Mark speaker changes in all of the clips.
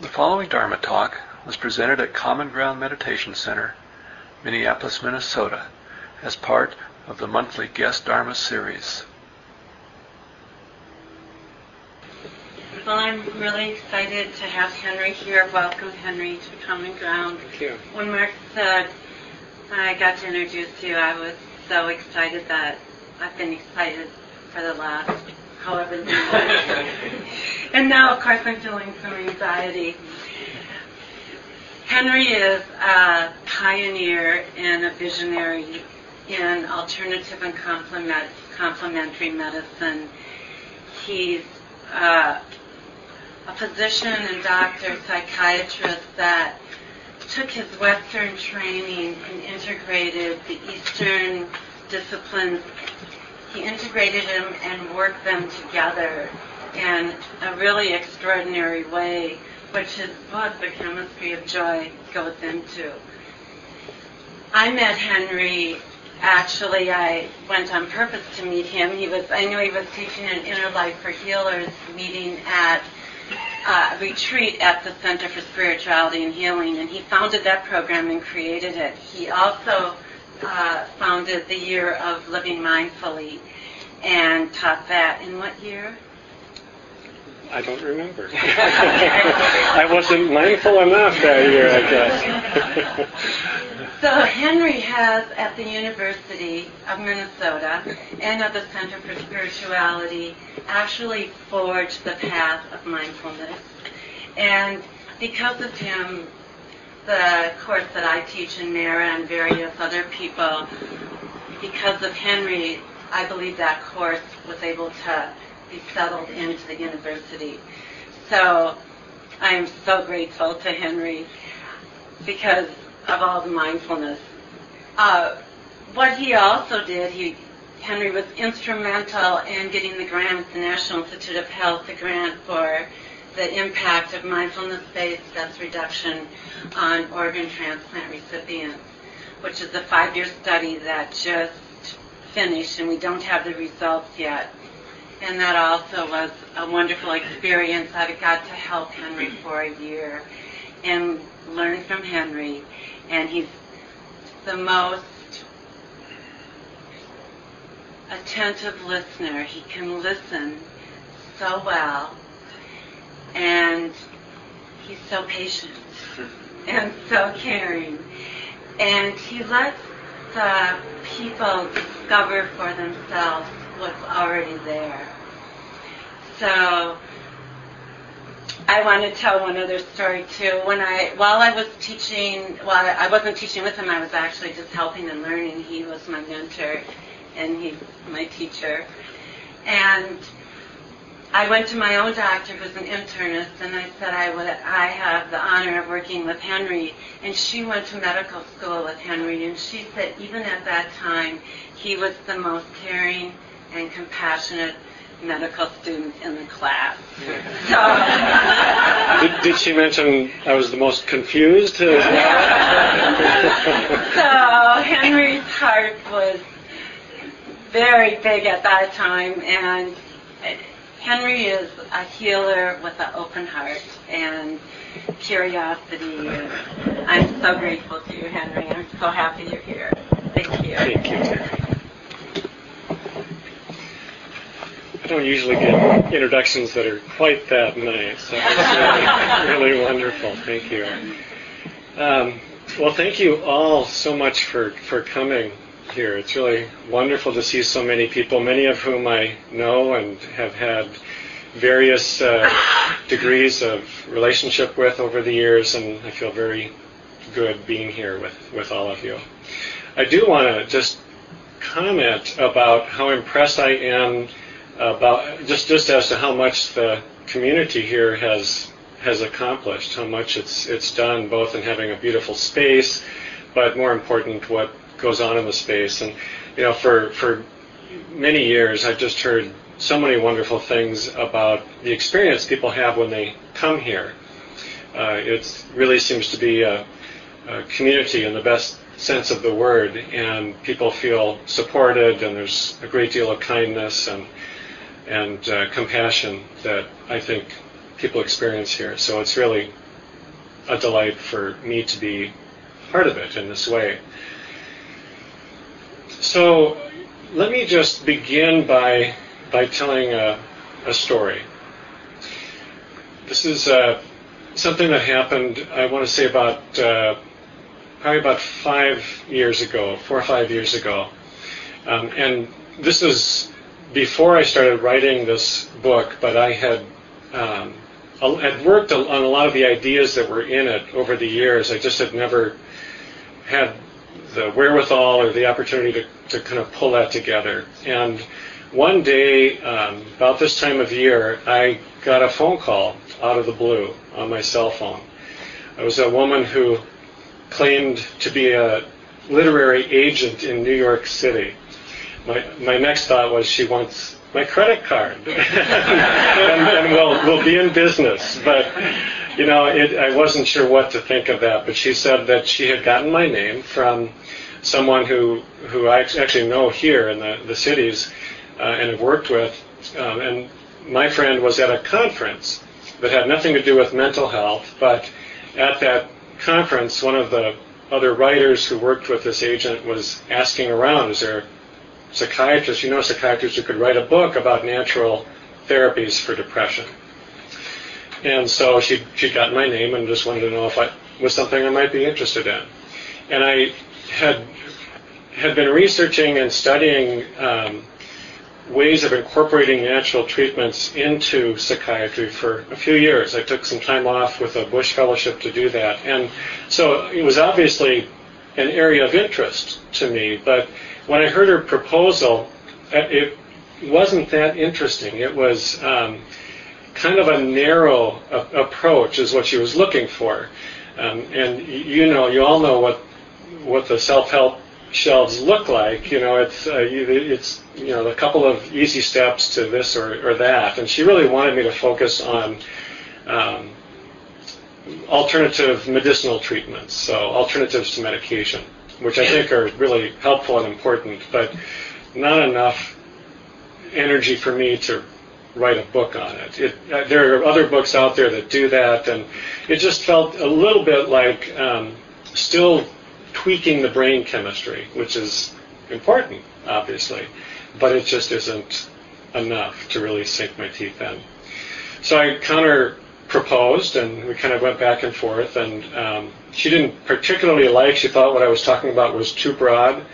Speaker 1: The following Dharma talk was presented at Common Ground Meditation Center, Minneapolis, Minnesota, as part of the monthly Guest Dharma series.
Speaker 2: Well, I'm really excited to have Henry here. Welcome, Henry, to Common Ground.
Speaker 3: Thank you.
Speaker 2: When Mark said I got to introduce you, I was so excited that I've been excited for the last however and now, of course, I'm feeling some anxiety. Henry is a pioneer and a visionary in alternative and complement, complementary medicine. He's uh, a physician and doctor, psychiatrist that took his Western training and integrated the Eastern disciplines. He integrated them and worked them together in a really extraordinary way, which is what the chemistry of joy goes into. I met Henry. Actually, I went on purpose to meet him. He was, I knew he was teaching an Inner Life for Healers meeting at uh, retreat at the Center for Spirituality and Healing, and he founded that program and created it. He also uh, founded the Year of Living Mindfully and taught that in what year?
Speaker 3: I don't remember. I wasn't mindful enough that year, I
Speaker 2: guess. so Henry has at the University of Minnesota and at the Center for Spirituality actually forged the path of mindfulness. And because of him, the course that I teach in Mara and various other people, because of Henry, I believe that course was able to be settled into the university. So I am so grateful to Henry because of all the mindfulness. Uh, what he also did, he Henry was instrumental in getting the grant, the National Institute of Health, the grant for the impact of mindfulness-based stress reduction on organ transplant recipients, which is a five-year study that just finished, and we don't have the results yet. And that also was a wonderful experience. I got to help Henry for a year and learn from Henry. And he's the most attentive listener. He can listen so well. And he's so patient and so caring. And he lets the people discover for themselves what's already there. So I want to tell one other story too. When I, while I was teaching, while I wasn't teaching with him, I was actually just helping and learning. He was my mentor, and he's my teacher. And I went to my own doctor, who's an internist, and I said I would, I have the honor of working with Henry. And she went to medical school with Henry, and she said even at that time, he was the most caring and compassionate medical student in the class.
Speaker 3: So, did, did, she mention I was the most confused? so
Speaker 2: Henry's heart was very big at that time, and Henry is a healer with an open heart and curiosity. And I'm so grateful to you, Henry. I'm so happy you're here. Thank you.
Speaker 3: Thank you. Terry. I don't usually get introductions that are quite that nice. That was really, really wonderful. Thank you. Um, well, thank you all so much for, for coming here. It's really wonderful to see so many people, many of whom I know and have had various uh, degrees of relationship with over the years, and I feel very good being here with, with all of you. I do want to just comment about how impressed I am about just just as to how much the community here has has accomplished, how much it's it's done, both in having a beautiful space, but more important, what goes on in the space. And you know, for for many years, I've just heard so many wonderful things about the experience people have when they come here. Uh, it really seems to be a, a community in the best sense of the word, and people feel supported, and there's a great deal of kindness and and uh, compassion that I think people experience here. So it's really a delight for me to be part of it in this way. So let me just begin by by telling a, a story. This is uh, something that happened. I want to say about uh, probably about five years ago, four or five years ago, um, and this is before I started writing this book. But I had um, had worked on a lot of the ideas that were in it over the years. I just had never had the wherewithal or the opportunity to, to kind of pull that together. And one day, um, about this time of year, I got a phone call out of the blue on my cell phone. It was a woman who claimed to be a literary agent in New York City. My, my next thought was she wants my credit card, and, and we'll, we'll be in business. But you know, it, I wasn't sure what to think of that. But she said that she had gotten my name from someone who who I actually know here in the the cities uh, and have worked with. Um, and my friend was at a conference that had nothing to do with mental health, but at that conference, one of the other writers who worked with this agent was asking around, is there psychiatrists, you know psychiatrists who could write a book about natural therapies for depression. And so she she got my name and just wanted to know if I was something I might be interested in. And I had had been researching and studying um, ways of incorporating natural treatments into psychiatry for a few years. I took some time off with a Bush Fellowship to do that. And so it was obviously an area of interest to me. But when I heard her proposal, it wasn't that interesting. It was um, kind of a narrow a- approach, is what she was looking for. Um, and you know, you all know what what the self-help shelves look like. You know, it's uh, it's you know a couple of easy steps to this or, or that, and she really wanted me to focus on um, alternative medicinal treatments, so alternatives to medication, which I think are really helpful and important, but not enough energy for me to write a book on it. it uh, there are other books out there that do that, and it just felt a little bit like um, still tweaking the brain chemistry, which is important, obviously, but it just isn't enough to really sink my teeth in. So I counter proposed, and we kind of went back and forth, and um, she didn't particularly like, she thought what I was talking about was too broad,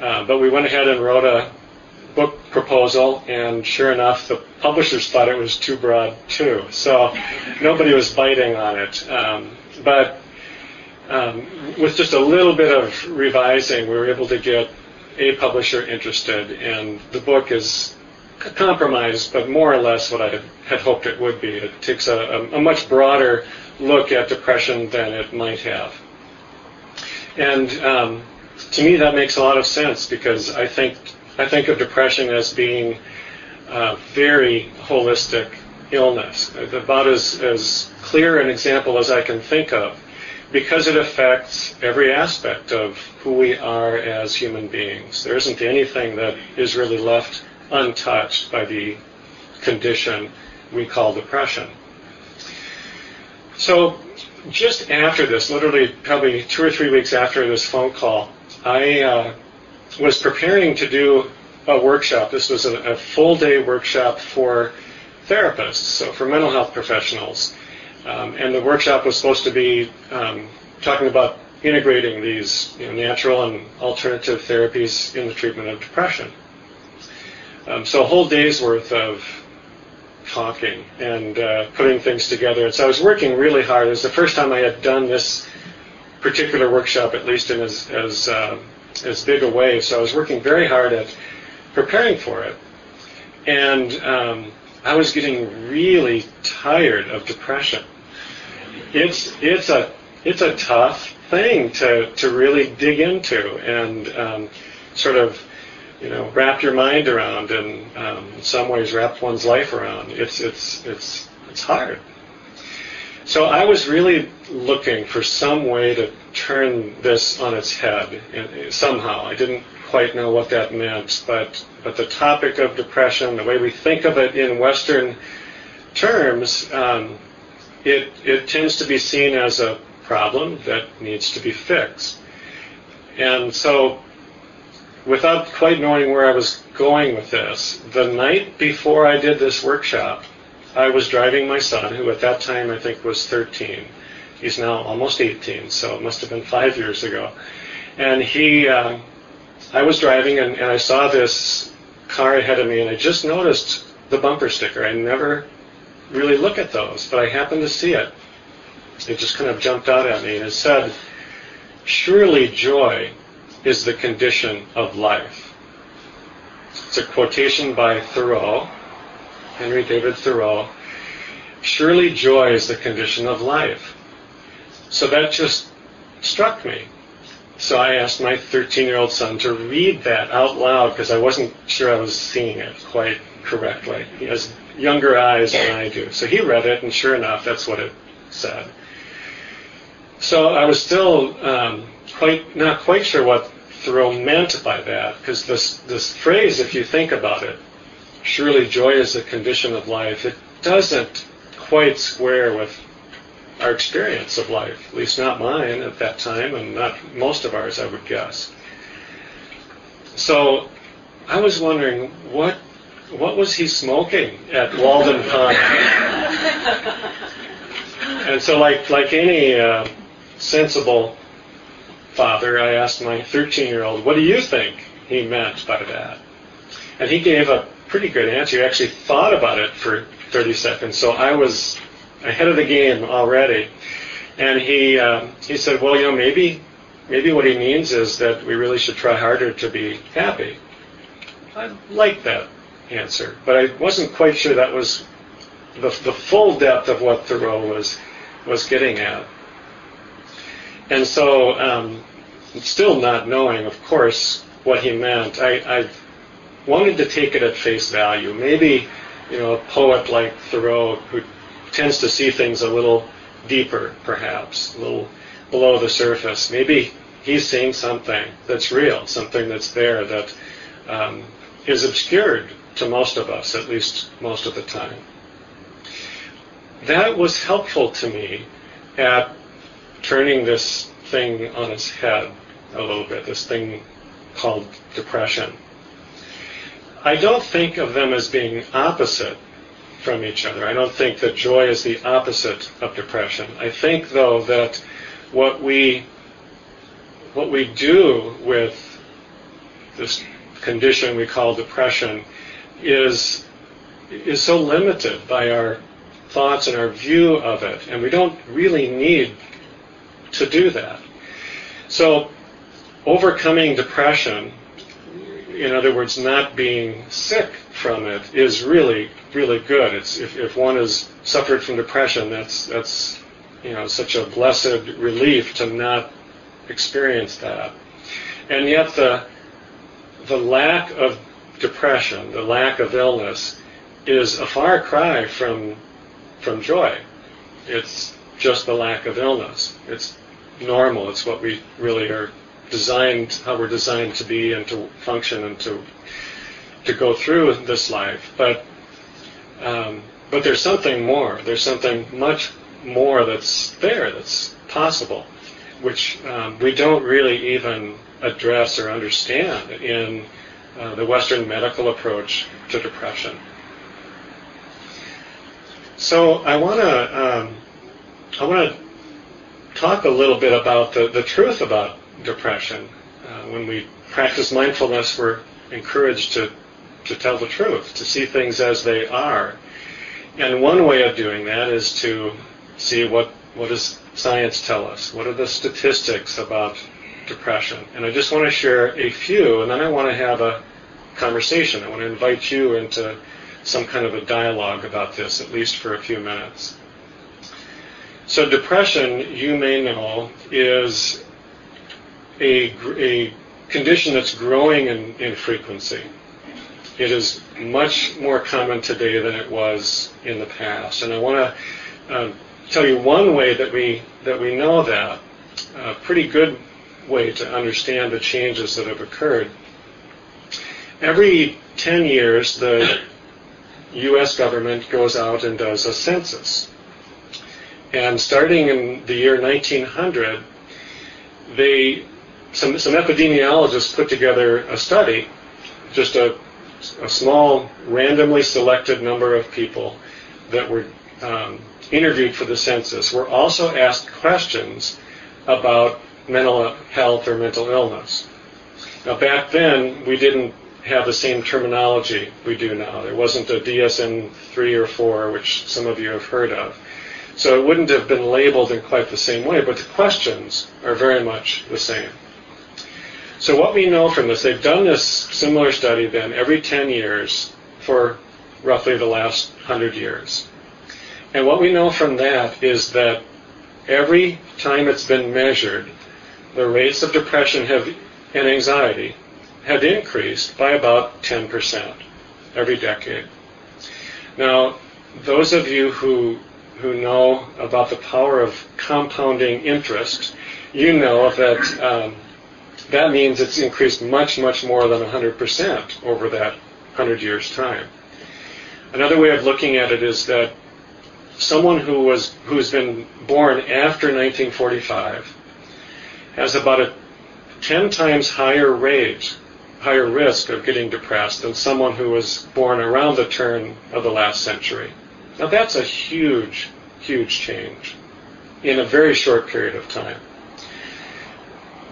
Speaker 3: uh, but we went ahead and wrote a book proposal, and sure enough, the publishers thought it was too broad too. So nobody was biting on it. Um, but um, with just a little bit of revising, we were able to get a publisher interested, and the book is a compromise, but more or less what I had, hoped it would be. It takes a, a, a, much broader look at depression than it might have. And um, to me, that makes a lot of sense because I think I think of depression as being a very holistic illness, about as, as clear an example as I can think of because it affects every aspect of who we are as human beings. There isn't anything that is really left untouched by the condition we call depression. So, just after this, literally probably two or three weeks after this phone call, I uh, was preparing to do a workshop. This was a, a full day workshop for therapists, so for mental health professionals. Um, and the workshop was supposed to be um, talking about integrating these you know, natural and alternative therapies in the treatment of depression. Um, so a whole day's worth of talking and uh, putting things together. And so I was working really hard. It was the first time I had done this particular workshop, at least in as as, uh, as big a way. So I was working very hard at preparing for it. And um, I was getting really tired of depression it's it's a it's a tough thing to to really dig into and um, sort of you know wrap your mind around and um, in some ways wrap one's life around. It's it's it's it's hard. So I was really looking for some way to turn this on its head somehow. I didn't quite know what that meant, but but the topic of depression, the way we think of it in Western terms, um, it, it tends to be seen as a problem that needs to be fixed. And so, without quite knowing where I was going with this, the night before I did this workshop, I was driving my son, who at that time I think was 13. He's now almost 18, so it must have been five years ago. And he, uh, I was driving and, and I saw this car ahead of me, and I just noticed the bumper sticker. I never really look at those, but I happened to see it. It just kind of jumped out at me, and it said, Surely joy is the condition of life. It's a quotation by Thoreau, Henry David Thoreau. Surely joy is the condition of life. So that just struck me. So I asked my 13 year old son to read that out loud because I wasn't sure I was seeing it quite correctly. He has younger eyes than I do. So he read it, and sure enough, that's what it said. So I was still um, quite not quite sure what Thoreau meant by that, because this this phrase, if you think about it, surely joy is a condition of life. It doesn't quite square with our experience of life, at least not mine at that time, and not most of ours, I would guess. So I was wondering what what was he smoking at Walden Pond? and so, like like any uh, sensible father, I asked my 13-year-old, "What do you think he meant by that?" And he gave a pretty good answer. He actually thought about it for 30 seconds. So I was ahead of the game already. And he um, he said, well, you know, maybe maybe what he means is that we really should try harder to be happy. I liked that answer, but I wasn't quite sure that was the, the full depth of what Thoreau was was getting at. And so, um, still not knowing, of course, what he meant, I, I wanted to take it at face value. Maybe, you know, a poet like Thoreau who tends to see things a little deeper, perhaps, a little below the surface. Maybe he's seeing something that's real, something that's there that um, is obscured to most of us, at least most of the time. That was helpful to me at turning this thing on its head a little bit, this thing called depression. I don't think of them as being opposite from each other. I don't think that joy is the opposite of depression. I think, though, that what we what we do with this condition we call depression is is so limited by our thoughts and our view of it, and we don't really need to do that. So, overcoming depression, in other words, not being sick from it, is really, really good. It's if, if one has suffered from depression, that's that's you know such a blessed relief to not experience that. And yet the the lack of depression, the lack of illness, is a far cry from from joy. It's just the lack of illness. It's normal. It's what we really are designed, how we're designed to be and to function and to to go through this life. But um, but there's something more. There's something much more that's there, that's possible, which um, we don't really even address or understand in uh, the Western medical approach to depression. So I want to um, I want to talk a little bit about the, the truth about depression. Uh, when we practice mindfulness, we're encouraged to to tell the truth, to see things as they are. And one way of doing that is to see what what does science tell us? What are the statistics about depression? And I just want to share a few, and then I want to have a conversation. I want to invite you into some kind of a dialogue about this, at least for a few minutes. So depression, you may know, is a, a condition that's growing in, in frequency. It is much more common today than it was in the past. And I want to uh, tell you one way that we that we know that, a pretty good way to understand the changes that have occurred. Every 10 years, the U.S. government goes out and does a census. And starting in the year 1900, they some, some epidemiologists put together a study, just a, a small, randomly selected number of people that were um, interviewed for the census were also asked questions about mental health or mental illness. Now, back then, we didn't have the same terminology we do now. There wasn't a DSM 3 or 4, which some of you have heard of. So it wouldn't have been labeled in quite the same way, but the questions are very much the same. So what we know from this, they've done this similar study then every 10 years for roughly the last 100 years. And what we know from that is that every time it's been measured, the rates of depression have, and anxiety have increased by about 10% every decade. Now, those of you who, who know about the power of compounding interest, you know that um, that means it's increased much, much more than 100% over that 100 years' time. Another way of looking at it is that someone who was who's been born after 1945 has about a 10 times higher rate, higher risk of getting depressed than someone who was born around the turn of the last century. Now that's a huge, huge change in a very short period of time.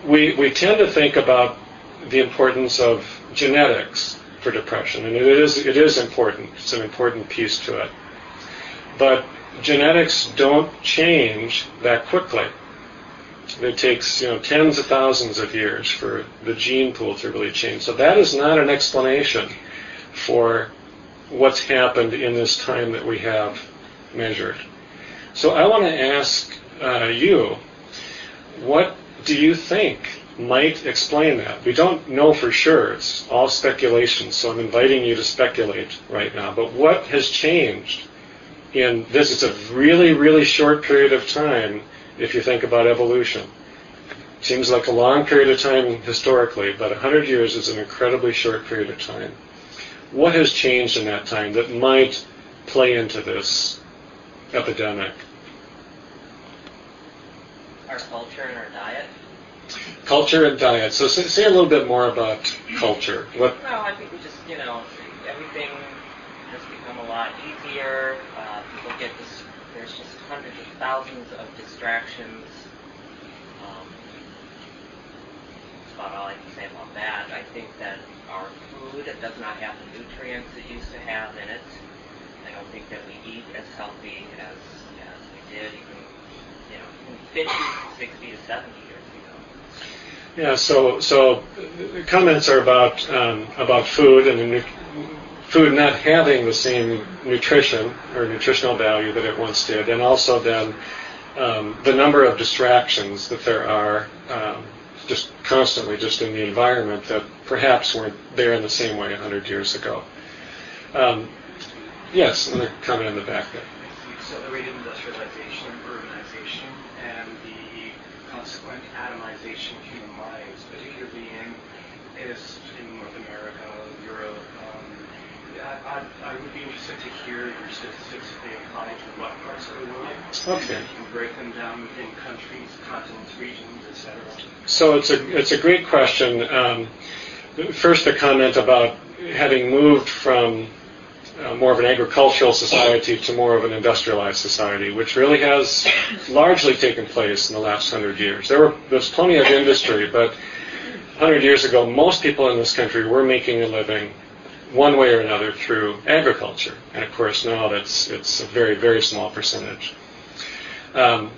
Speaker 3: We, we tend to think about the importance of genetics for depression, and it is, it is important. It's an important piece to it. But genetics don't change that quickly. It takes you know tens of thousands of years for the gene pool to really change. So that is not an explanation for what's happened in this time that we have measured. So I want to ask uh, you, what do you think might explain that? We don't know for sure. It's all speculation. So I'm inviting you to speculate right now. But what has changed in this, it's a really, really short period of time if you think about evolution. Seems like a long period of time historically, but 100 years is an incredibly short period of time. What has changed in that time that might play into this epidemic?
Speaker 4: Culture and our diet.
Speaker 3: Culture and diet. So say, say a little bit more about culture. What?
Speaker 4: Well, I think we just, you know, everything has become a lot easier people get this, there's just hundreds of thousands of distractions. Um, that's about all I can say about that. I think that our food it does not have the nutrients it used to have in it. I don't think that we eat as healthy as, as we did even, 50, 60 to 70 years ago.
Speaker 3: Yeah, so so comments are about um, about food and the food not having the same nutrition or nutritional value that it once did, and also then um, the number of distractions that there are um, just constantly just in the environment that perhaps weren't there in the same way 100 years ago. Um, yes, another comment in the back there.
Speaker 5: Industrialization, urbanization, and the consequent atomization of human minds, particularly in, in North America, Europe, I, I, would be interested to hear your statistics if they apply to what parts of the world.
Speaker 3: Okay.
Speaker 5: You can break them down within countries, continents, regions, etc.
Speaker 3: So it's a it's a great question. Um, first, a comment about having moved from uh, more of an agricultural society to more of an industrialized society, which really has largely taken place in the last hundred years. There were there's plenty of industry, but 100 years ago, most people in this country were making a living one way or another through agriculture. And of course, now that's it's a very very small percentage. Um,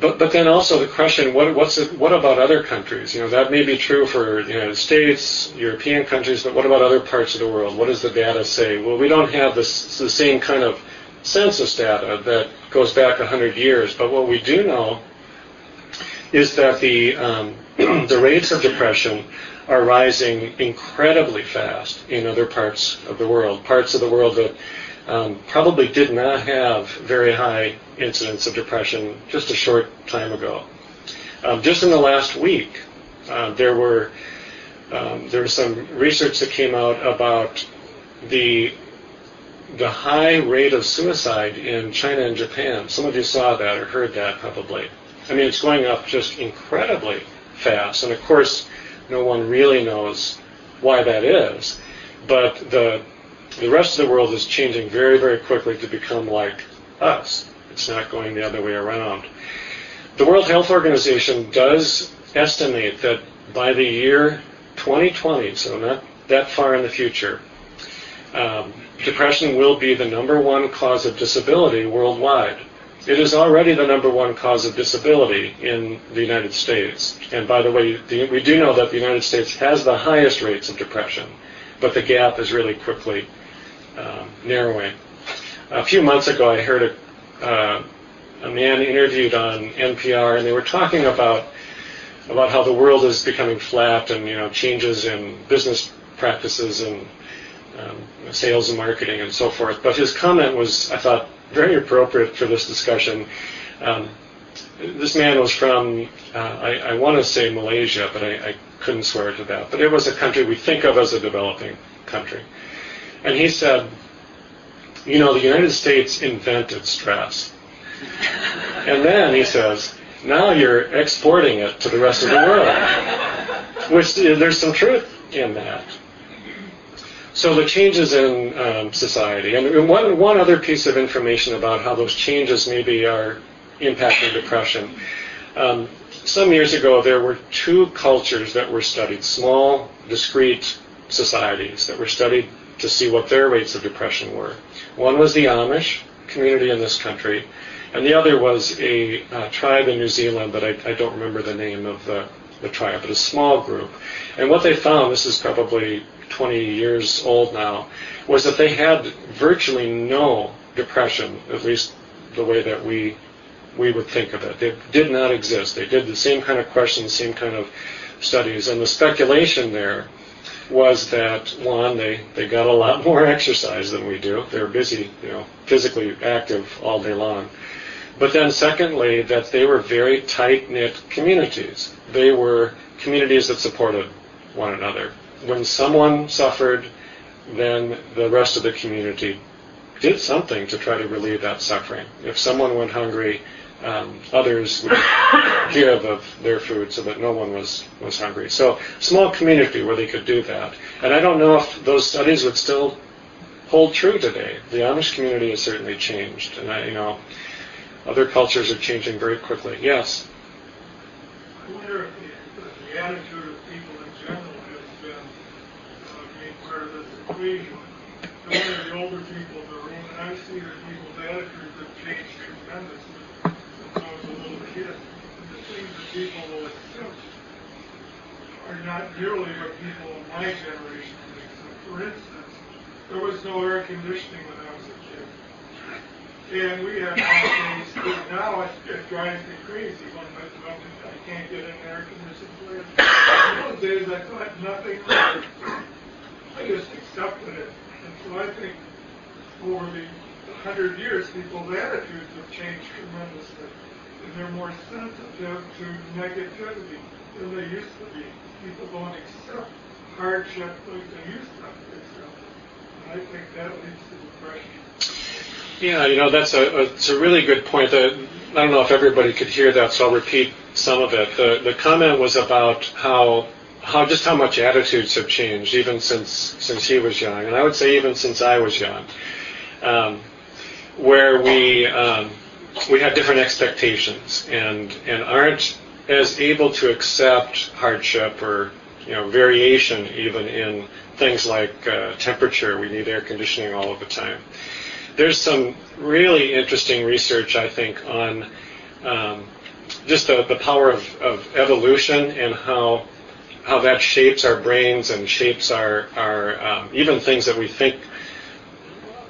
Speaker 3: but but then also the question: what what's it, what about other countries? You know, that may be true for the United States, European countries, but what about other parts of the world? What does the data say? Well, we don't have this the same kind of census data that goes back 100 years, but what we do know is that the um, the rates of depression are rising incredibly fast in other parts of the world, parts of the world that um, probably did not have very high incidence of depression just a short time ago. Um, just in the last week, uh, there were um, there was some research that came out about the the high rate of suicide in China and Japan. Some of you saw that or heard that probably. I mean, it's going up just incredibly fast. And of course, no one really knows why that is. But the the rest of the world is changing very, very quickly to become like us. It's not going the other way around. The World Health Organization does estimate that by the year 2020, so not that far in the future, um, depression will be the number one cause of disability worldwide. It is already the number one cause of disability in the United States. And by the way, the, we do know that the United States has the highest rates of depression, but the gap is really quickly um, narrowing. A few months ago, I heard a, uh, a man interviewed on NPR, and they were talking about about how the world is becoming flat and you know changes in business practices and um, sales and marketing and so forth. But his comment was, I thought, very appropriate for this discussion. Um, this man was from, uh, I, I want to say Malaysia, but I, I couldn't swear to that. But it was a country we think of as a developing country. And he said, you know, the United States invented stress. And then he says, now you're exporting it to the rest of the world. Which there's some truth in that. So the changes in um, society, and one, one other piece of information about how those changes maybe are impacting depression. Um, some years ago, there were two cultures that were studied, small, discrete societies that were studied to see what their rates of depression were. One was the Amish community in this country, and the other was a uh, tribe in New Zealand, but I, I don't remember the name of the, the tribe, but a small group. And what they found, this is probably 20 years old now, was that they had virtually no depression, at least the way that we we would think of it. It did not exist. They did the same kind of questions, same kind of studies, and the speculation there was that one, they, they got a lot more exercise than we do. They're busy, you know, physically active all day long. But then secondly, that they were very tight knit communities. They were communities that supported one another when someone suffered, then the rest of the community did something to try to relieve that suffering. If someone went hungry, um, others would give of their food so that no one was, was hungry. So small community where they could do that. And I don't know if those studies would still hold true today. The Amish community has certainly changed, and I, you know, other cultures are changing very quickly. Yes.
Speaker 6: I wonder if the attitude we, some of the older people in the room, and I see that people's attitudes have changed tremendously since I was a little kid. And the things that people are not nearly what people in my generation accept. For instance, there was no air conditioning when I was a kid. And we had days, now it, it drives me crazy when I, when I can't get an air conditioned place. In those days, I thought nothing I just accepted it. And so I think over the hundred years, people's attitudes have changed tremendously. They're more sensitive to negativity than they used to be. People don't accept hardship like they used to accept. And I think that leads to depression.
Speaker 3: Yeah, you know that's a, a it's a really good point. That I don't know if everybody could hear that, so I'll repeat some of it. The the comment was about how how just how much attitudes have changed even since since he was young, and I would say even since I was young, um, where we um, we have different expectations and and aren't as able to accept hardship or you know variation even in things like uh, temperature. We need air conditioning all of the time. There's some really interesting research I think on um, just the, the power of, of evolution and how how that shapes our brains and shapes our, our um, even things that we think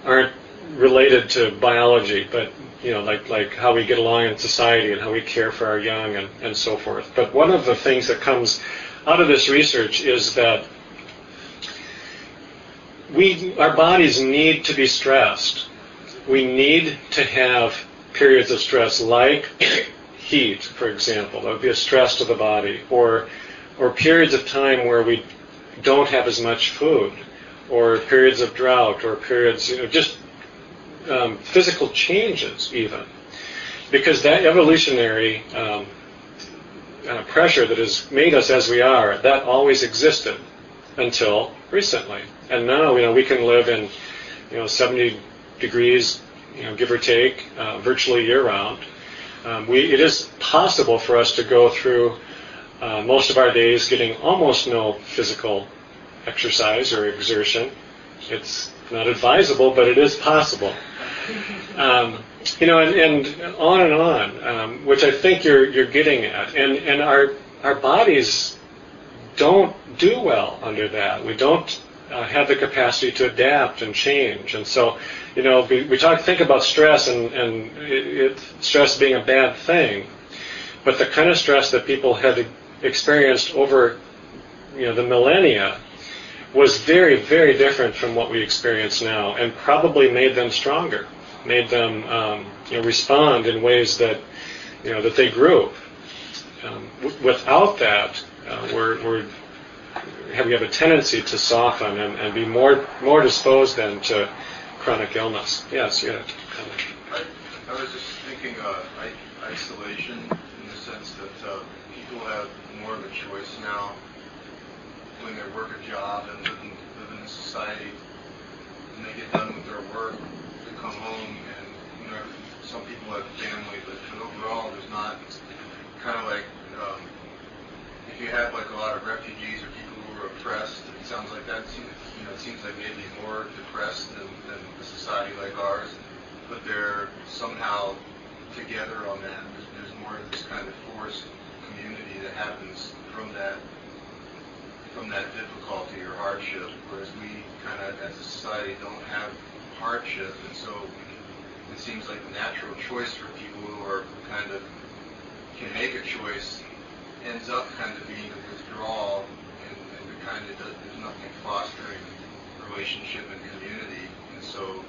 Speaker 3: aren't related to biology, but you know, like like how we get along in society and how we care for our young and, and so forth. But one of the things that comes out of this research is that we our bodies need to be stressed. We need to have periods of stress like heat, for example. That would be a stress to the body, or or periods of time where we don't have as much food, or periods of drought, or periods, you know, just um, physical changes even, because that evolutionary um, uh, pressure that has made us as we are, that always existed until recently. And now, you know, we can live in, you know, 70 degrees, you know, give or take, uh, virtually year round. Um, we, it is possible for us to go through uh, most of our days getting almost no physical exercise or exertion. It's not advisable, but it is possible. Um, you know, and, and, on and on, um, which I think you're you're getting at, and and our our bodies don't do well under that. We don't uh, have the capacity to adapt and change, and so you know we, we talk think about stress and and it, it, stress being a bad thing, but the kind of stress that people had experienced over you know the millennia was very, very different from what we experience now, and probably made them stronger, made them um, you know, respond in ways that you know that they grew. Um, w- without that, uh, we're, we're have, we have a tendency to soften and, and be more more disposed then to chronic illness. Yes, yeah.
Speaker 7: I, I was just thinking uh, isolation in the sense that uh, people have more of a choice now when they work a job and live in, in society, and they get done with their work, they come home, and you know, some people have family, but, but overall, there's not kind of like um, if you have like a lot of refugees or people who are oppressed. It sounds like that. Seems, you know, it seems like maybe more depressed than, than a society like ours, but they're somehow together on that. There's, there's more of this kind of forced community that happens from that from that difficulty or hardship, whereas we kind of, as a society, don't have hardship, and so it seems like the natural choice for people who are kind of can make a choice ends up kind of being a withdrawal, and, and the kind of there's nothing fostering relationship and community, and so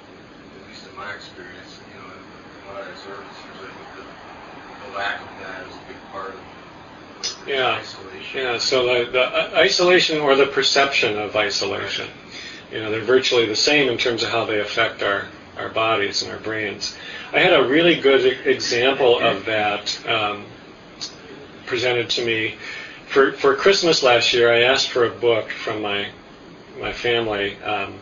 Speaker 7: at least in my experience, you know, and what I observed, it seems like the, the lack of that is a big part of
Speaker 3: yeah. Isolation. Yeah. So the, the isolation or the perception of isolation, you know, they're virtually the same in terms of how they affect our our bodies and our brains. I had a really good example of that um, presented to me for for Christmas last year. I asked for a book from my my family um,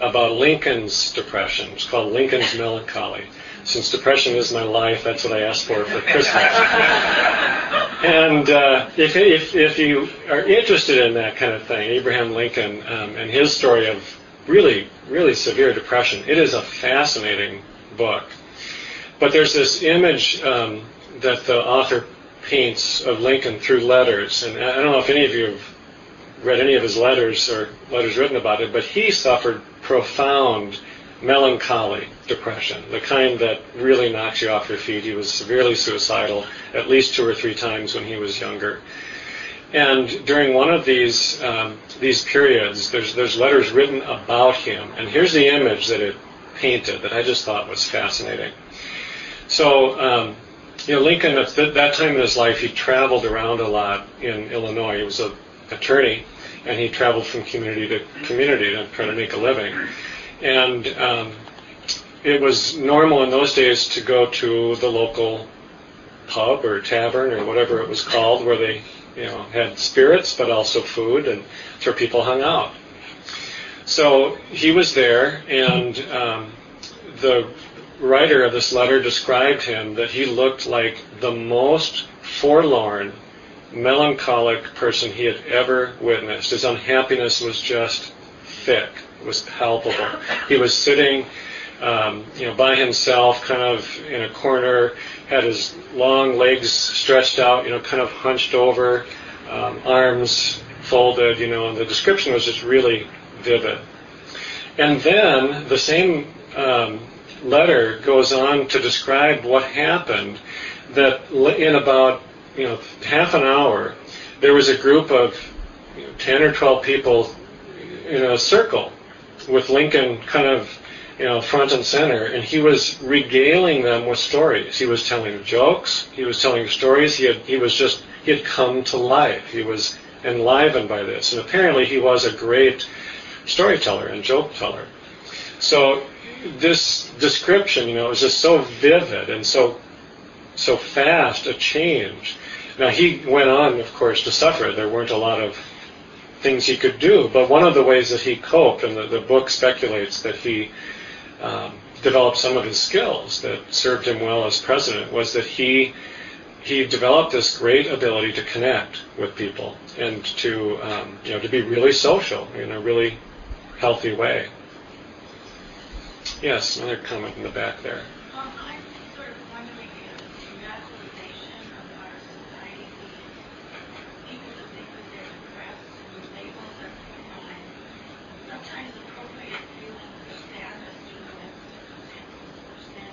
Speaker 3: about Lincoln's depression. It's called Lincoln's Melancholy since depression is my life, that's what I asked for for Christmas. and uh, if, if, if you are interested in that kind of thing, Abraham Lincoln um, and his story of really, really severe depression, it is a fascinating book. But there's this image um, that the author paints of Lincoln through letters, and I don't know if any of you have read any of his letters or letters written about it, but he suffered profound melancholy depression, the kind that really knocks you off your feet. He was severely suicidal at least two or three times when he was younger. And during one of these um, these periods, there's there's letters written about him, and here's the image that it painted that I just thought was fascinating. So, um, you know, Lincoln at th- that time in his life, he traveled around a lot in Illinois. He was an attorney, and he traveled from community to community to try to make a living. And um, it was normal in those days to go to the local pub or tavern or whatever it was called, where they, you know, had spirits but also food, and where people hung out. So he was there, and um, the writer of this letter described him that he looked like the most forlorn, melancholic person he had ever witnessed. His unhappiness was just thick was palpable. He was sitting, um, you know, by himself, kind of in a corner, had his long legs stretched out, you know, kind of hunched over, um, arms folded, you know, and the description was just really vivid. And then the same um, letter goes on to describe what happened. That in about you know half an hour, there was a group of you know, ten or twelve people in a circle with Lincoln kind of you know front and center, and he was regaling them with stories. He was telling jokes. He was telling stories. He had he was just he had come to life. He was enlivened by this, and apparently he was a great storyteller and joke teller. So this description, you know, was just so vivid and so so fast a change. Now he went on, of course, to suffer. There weren't a lot of things he could do, but one of the ways that he coped, and the, the book speculates that he um, developed some of his skills that served him well as president, was that he he developed this great ability to connect with people and to um, you know to be really social in a really healthy way. Yes, another comment in the back there.
Speaker 8: Um, I'm sort of wondering if the medicalization of our society, people that think that they're depressed and labels are put on, sometimes appropriate feelings of sadness to the circumstances, then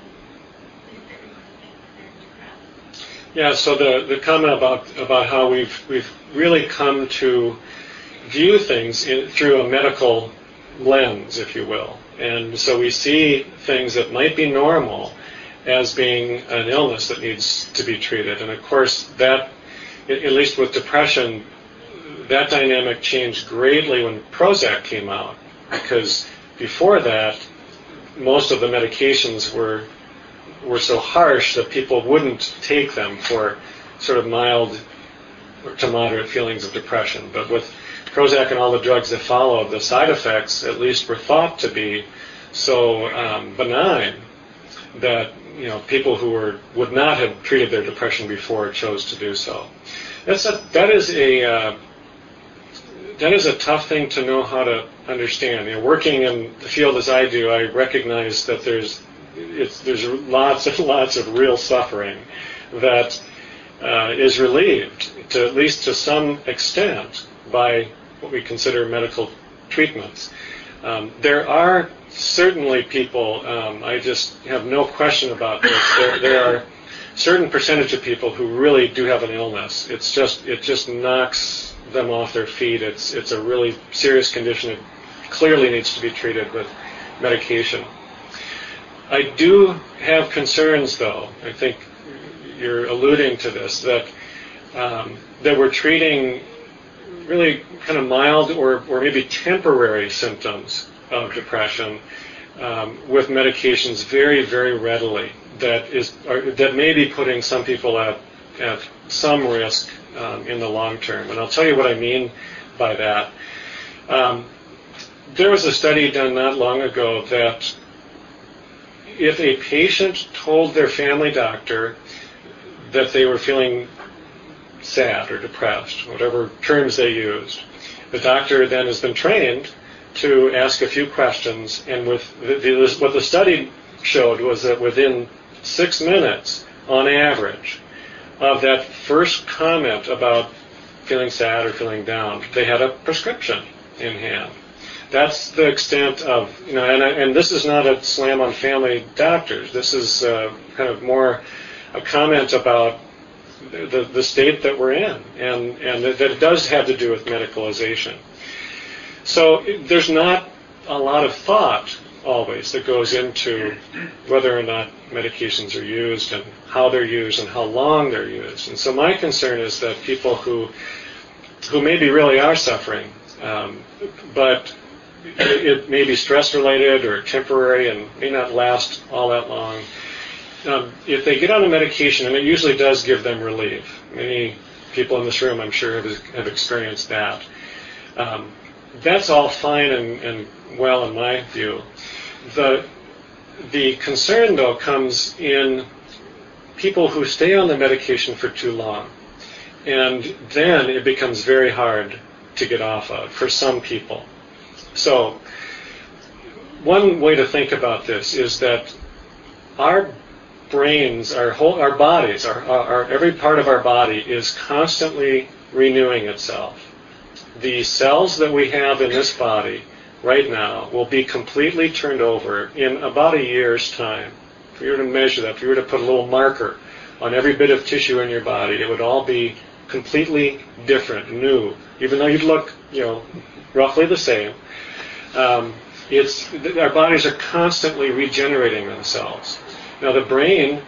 Speaker 8: leads everyone to think that they're depressed.
Speaker 3: Yeah, so the, the comment about about how we've we've really come to view things in, through a medical lens, if you will, and so we see things that might be normal as being an illness that needs to be treated, and of course that, at at least with depression, that dynamic changed greatly when Prozac came out, because before that, most of the medications were were so harsh that people wouldn't take them for sort of mild to moderate feelings of depression. But with Prozac and all the drugs that followed, the side effects at least were thought to be so um, benign that you know people who were would not have treated their depression before chose to do so. That's a, that is a uh, that is a tough thing to know how to understand. You know, working in the field as I do, I recognize that there's it's, there's lots and lots of real suffering that uh, is relieved, to at least to some extent, by what we consider medical treatments. Um, there are certainly people. Um, I just have no question about this. There, there are certain percentage of people who really do have an illness. It's just it just knocks them off their feet. It's it's a really serious condition. It clearly needs to be treated with medication. I do have concerns, though. I think you're alluding to this that um, that we're treating really kind of mild or, or maybe temporary symptoms of depression um, with medications very, very readily. That is are, that may be putting some people at at some risk um, in the long term. And I'll tell you what I mean by that. Um, there was a study done not long ago that if a patient told their family doctor that they were feeling sad or depressed, whatever terms they used, the doctor then has been trained to ask a few questions, and with the, the, what the study showed was that within six minutes, on average, of that first comment about feeling sad or feeling down, they had a prescription in hand that's the extent of you know, and, and this is not a slam on family doctors. This is uh, kind of more a comment about the, the state that we're in, and and that it does have to do with medicalization. So there's not a lot of thought always that goes into whether or not medications are used and how they're used and how long they're used. And so my concern is that people who who maybe really are suffering, um, but it may be stress related or temporary and may not last all that long. Um, if they get on a medication, and it usually does give them relief, many people in this room, I'm sure, have, have experienced that. Um, that's all fine and, and well in my view. The the concern, though, comes in people who stay on the medication for too long, and then it becomes very hard to get off of for some people. So, one way to think about this is that our brains, our whole, our bodies, our, our, every part of our body is constantly renewing itself. The cells that we have in this body right now will be completely turned over in about a year's time. If you were to measure that, if you were to put a little marker on every bit of tissue in your body, it would all be completely different, new, even though you'd look, you know, roughly the same um, it's our bodies are constantly regenerating themselves. Now the brain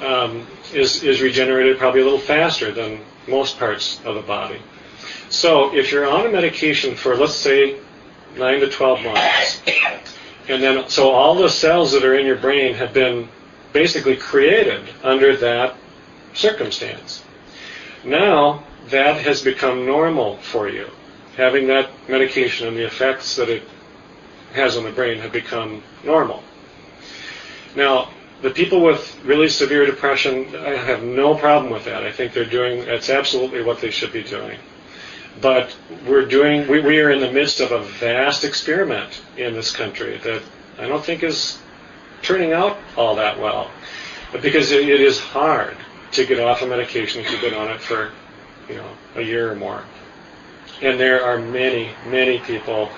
Speaker 3: um, is is regenerated probably a little faster than most parts of the body. So if you're on a medication for let's say nine to twelve months, and then so all the cells that are in your brain have been basically created under that circumstance. Now that has become normal for you. Having that medication and the effects that it has on the brain have become normal. Now, the people with really severe depression, I have no problem with that. I think they're doing, that's absolutely what they should be doing. But we're doing, we, we are in the midst of a vast experiment in this country that I don't think is turning out all that well. Because it, it is hard to get off a medication if you've been on it for, you know, a year or more. And there are many, many people,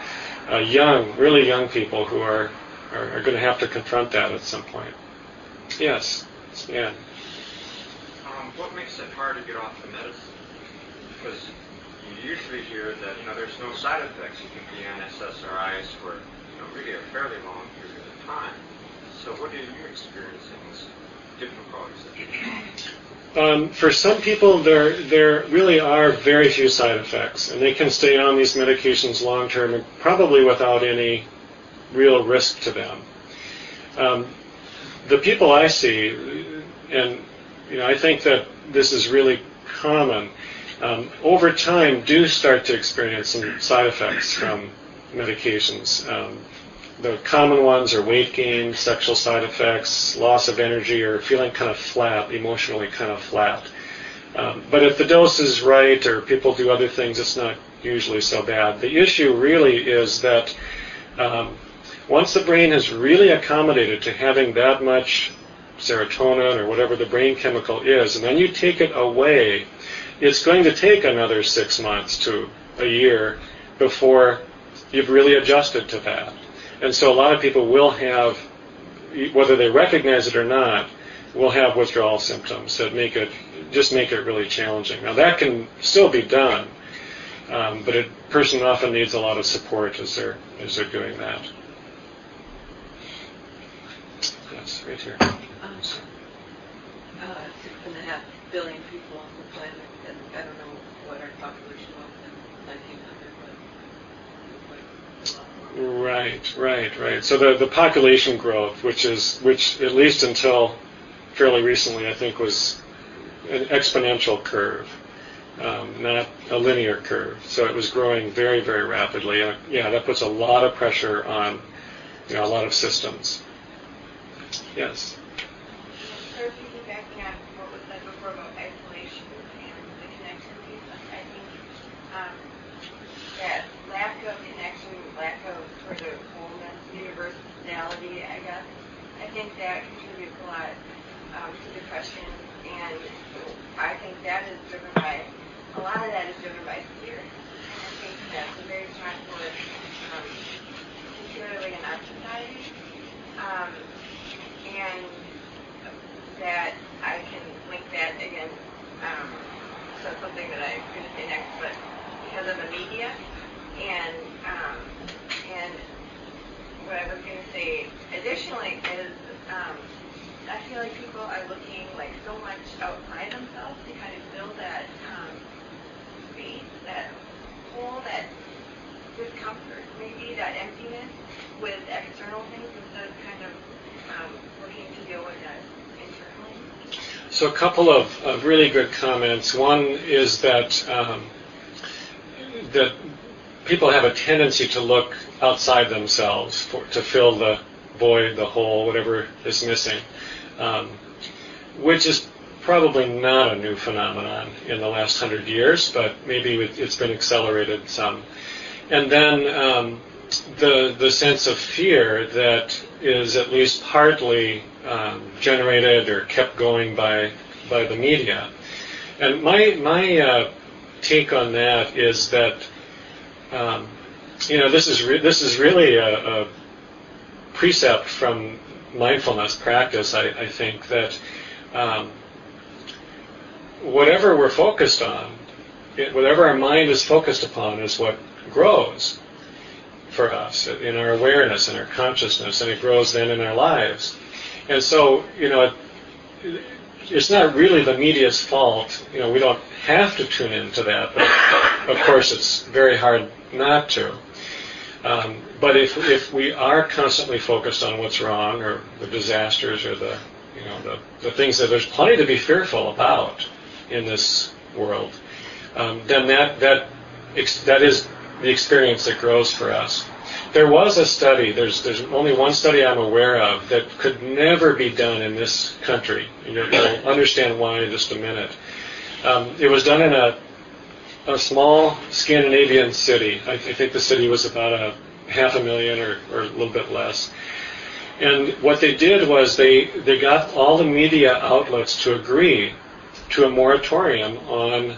Speaker 3: uh, young, really young people, who are, are, are going to have to confront that at some point. Yes, yeah.
Speaker 9: Um, what makes it hard to get off the medicine? Because you usually hear that you know there's no side effects. You can be on SSRIs for you know really a fairly long period of time. So what are you experiencing difficulties?
Speaker 3: Um, for some people, there there really are very few side effects, and they can stay on these medications long term, and probably without any real risk to them. Um, the people I see, and you know, I think that this is really common. Um, over time, do start to experience some side effects from medications. Um, the common ones are weight gain, sexual side effects, loss of energy, or feeling kind of flat, emotionally kind of flat. Um, but if the dose is right or people do other things, it's not usually so bad. The issue really is that um, once the brain has really accommodated to having that much serotonin or whatever the brain chemical is, and then you take it away, it's going to take another six months to a year before you've really adjusted to that. And so a lot of people will have, whether they recognize it or not, will have withdrawal symptoms that make it just make it really challenging. Now that can still be done, um, but a person often needs a lot of support as they're as they're doing that. Yes, right here.
Speaker 10: Um, uh, six and a half billion people on the planet, and I don't know what our population was in 1900, but it was like
Speaker 3: Right, right, right. So the, the population growth, which is which at least until fairly recently, I think was an exponential curve, um, not a linear curve. So it was growing very, very rapidly. And yeah, that puts a lot of pressure on you know a lot of systems. Yes.
Speaker 11: Sort of piggybacking on what was said before about isolation and the connection piece, I think um, that lack of connection, lack of sort of wholeness, universality, I guess, I think that contributes a lot um, to depression, and I think that is driven by, a lot of that is driven by fear. I think that's a very strong word, um, particularly in our society. Um, and that I can link that again um, to something that I was going to say next, but because of the media and um, and what I was going to say additionally is um, I feel like people are looking like so much outside themselves to kind of fill that um, space, that hole, that discomfort, maybe that emptiness with external things instead of kind of um, working to deal with that.
Speaker 3: So a couple of, of really good comments. One is that um, that people have a tendency to look outside themselves for, to fill the void, the hole, whatever is missing, um, which is probably not a new phenomenon in the last hundred years, but maybe it's been accelerated some. And then um, the the sense of fear that is at least partly um, generated or kept going by by the media. And my my uh, take on that is that um, you know this is re- this is really a, a, precept from mindfulness practice. I, I think that um, whatever we're focused on, it, whatever our mind is focused upon, is what grows for us in our awareness and our consciousness, and it grows then in our lives. And so, you know, it, it's not really the media's fault. You know, we don't have to tune into that, but of course, it's very hard not to. Um, but if, if we are constantly focused on what's wrong or the disasters or the you know the, the things that there's plenty to be fearful about in this world, um, then that that that is the experience that grows for us. There was a study. There's there's only one study I'm aware of that could never be done in this country. You'll, you'll understand why in just a minute. Um, it was done in a a small Scandinavian city. I, I think the city was about a half a million or, or a little bit less. And what they did was they, they got all the media outlets to agree to a moratorium on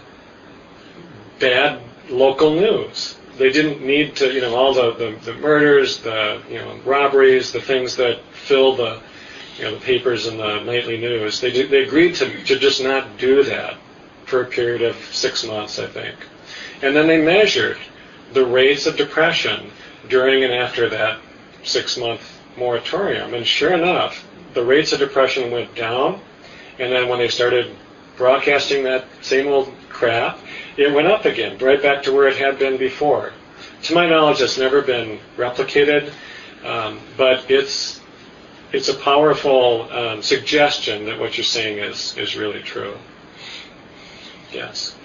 Speaker 3: bad local news. They didn't need to, you know, all the, the, the murders, the, you know, robberies, the things that fill the, you know, the papers and the nightly news. They, they agreed to, to just not do that for a period of six months, I think. And then they measured the rates of depression during and after that six month moratorium. And sure enough, the rates of depression went down. And then when they started broadcasting that same old crap, it went up again, right back to where it had been before. To my knowledge, it's never been replicated, um, but it's it's a powerful um, suggestion that what you're saying is is really true. Yes.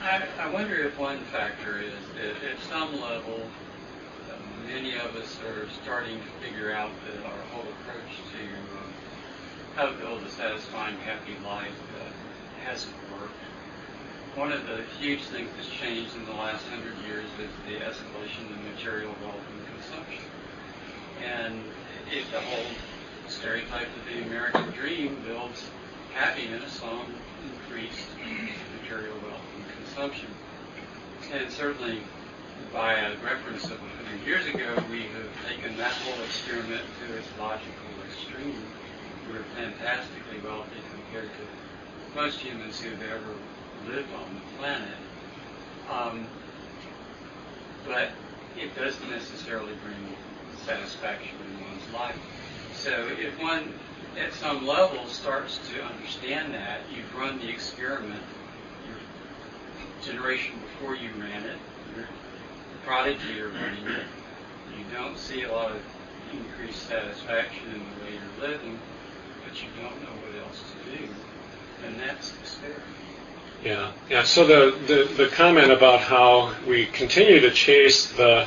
Speaker 12: I, I wonder if one factor is that at some level, many of us are starting to figure out that our whole approach how to build a satisfying, happy life uh, hasn't worked. One of the huge things that's changed in the last hundred years is the escalation of material wealth and consumption. And if the whole stereotype of the American dream builds happiness on increased material wealth and consumption. And certainly, by a reference of 100 years ago, we have taken that whole experiment to its logical extreme. We're fantastically wealthy compared to most humans who've ever lived on the planet. Um, but it doesn't necessarily bring satisfaction in one's life. So if one at some level starts to understand that, you've run the experiment, your generation before you ran it, your prodigy are running it, you don't see a lot of increased satisfaction in the way you're living, but you don't know what else to do, and that's despair.
Speaker 3: Yeah, yeah. So the, the, the comment about how we continue to chase the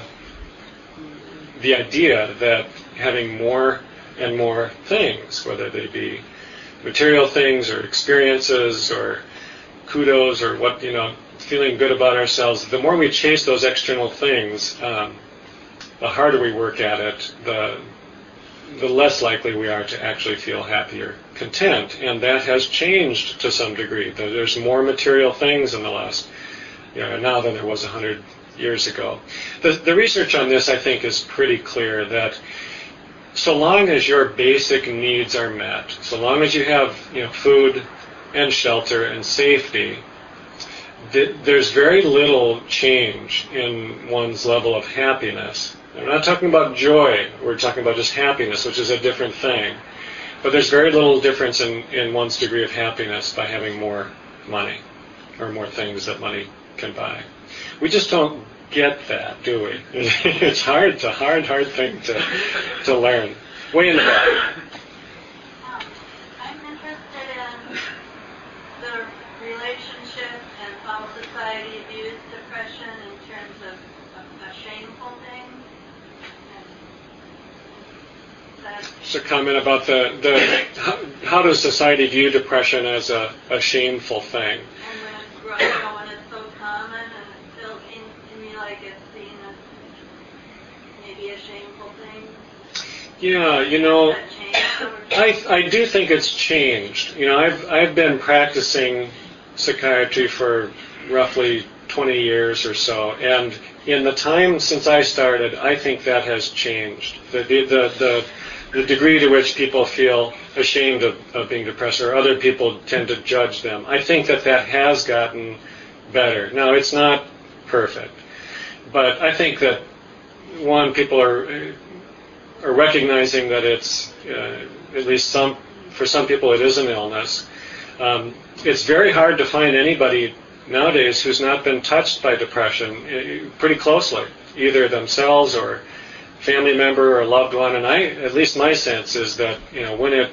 Speaker 3: the idea that having more and more things, whether they be material things or experiences or kudos or what, you know, feeling good about ourselves, the more we chase those external things, um, the harder we work at it, the, the less likely we are to actually feel happy or content. And that has changed to some degree. There's more material things in the last, you know, now than there was hundred years ago. The, the research on this, I think, is pretty clear that so long as your basic needs are met, so long as you have you know, food and shelter and safety, th- there's very little change in one's level of happiness. I'm not talking about joy, we're talking about just happiness, which is a different thing. But there's very little difference in, in one's degree of happiness by having more money or more things that money can buy. We just don't get that, do we? it's hard, it's a hard, hard thing to, to learn. Way in the back.
Speaker 8: Um, I'm interested in the relationship and how society views depression in terms of a, a shameful thing. That
Speaker 3: a comment about the, the how, how does society view depression as a, a shameful thing? Yeah, you know, I, I do think it's changed. You know, I've, I've been practicing psychiatry for roughly 20 years or so, and in the time since I started, I think that has changed. The, the, the, the, degree to which people feel ashamed of, of being depressed, or other people tend to judge them, I think that that has gotten better. Now, it's not perfect, but I think that, one, people are are recognizing that it's uh, at least some for some people it is an illness. Um, it's very hard to find anybody nowadays who's not been touched by depression eh, pretty closely, either themselves or family member or loved one. And I, at least my sense is that you know when it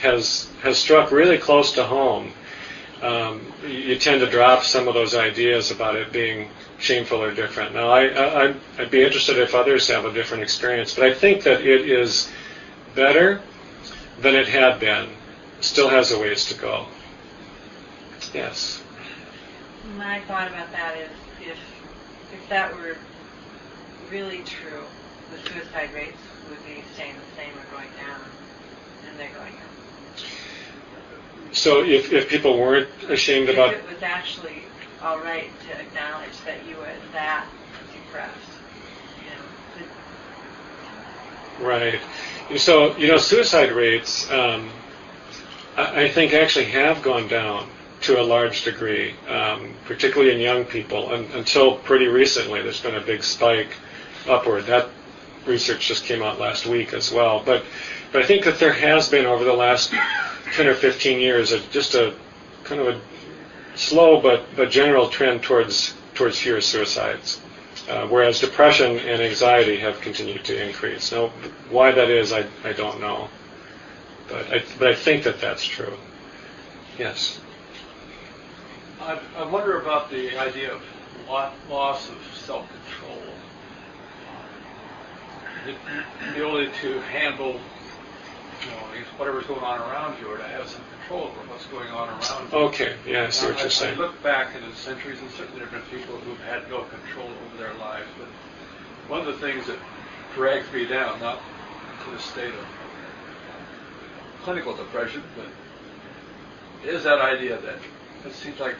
Speaker 3: has has struck really close to home, um, you tend to drop some of those ideas about it being shameful or different. Now, I, I, I'd be interested if others have a different experience, but I think that it is better than it had been. Still has a ways to go. Yes.
Speaker 10: My thought about that is if if that were really true, the suicide rates would be staying the same or going down, and they're going up.
Speaker 3: So if, if people weren't ashamed about
Speaker 10: If it was actually all right to acknowledge that you were that depressed, you know,
Speaker 3: Right. So, you know, suicide rates, um, I, I think actually have gone down to a large degree, um, particularly in young people. And until pretty recently, there's been a big spike upward. That research just came out last week as well. But, but I think that there has been over the last 10 or 15 years a, just a kind of a slow but, but general trend towards, towards fewer suicides. Uh, whereas depression and anxiety have continued to increase. Now, why that is, I, I don't know. But I, but I think that that's true. Yes.
Speaker 1: I, I wonder about the idea of loss of self-control. The, the ability to handle, you know, whatever's going on around you, or to have some control over what's going on around you.
Speaker 3: Okay. Yeah, I see what
Speaker 1: Now,
Speaker 3: you're saying.
Speaker 1: I look back into the centuries, and certainly there have been people who've had no control over their lives. But one of the things that drags me down, not to the state of clinical depression, but is that idea that it seems like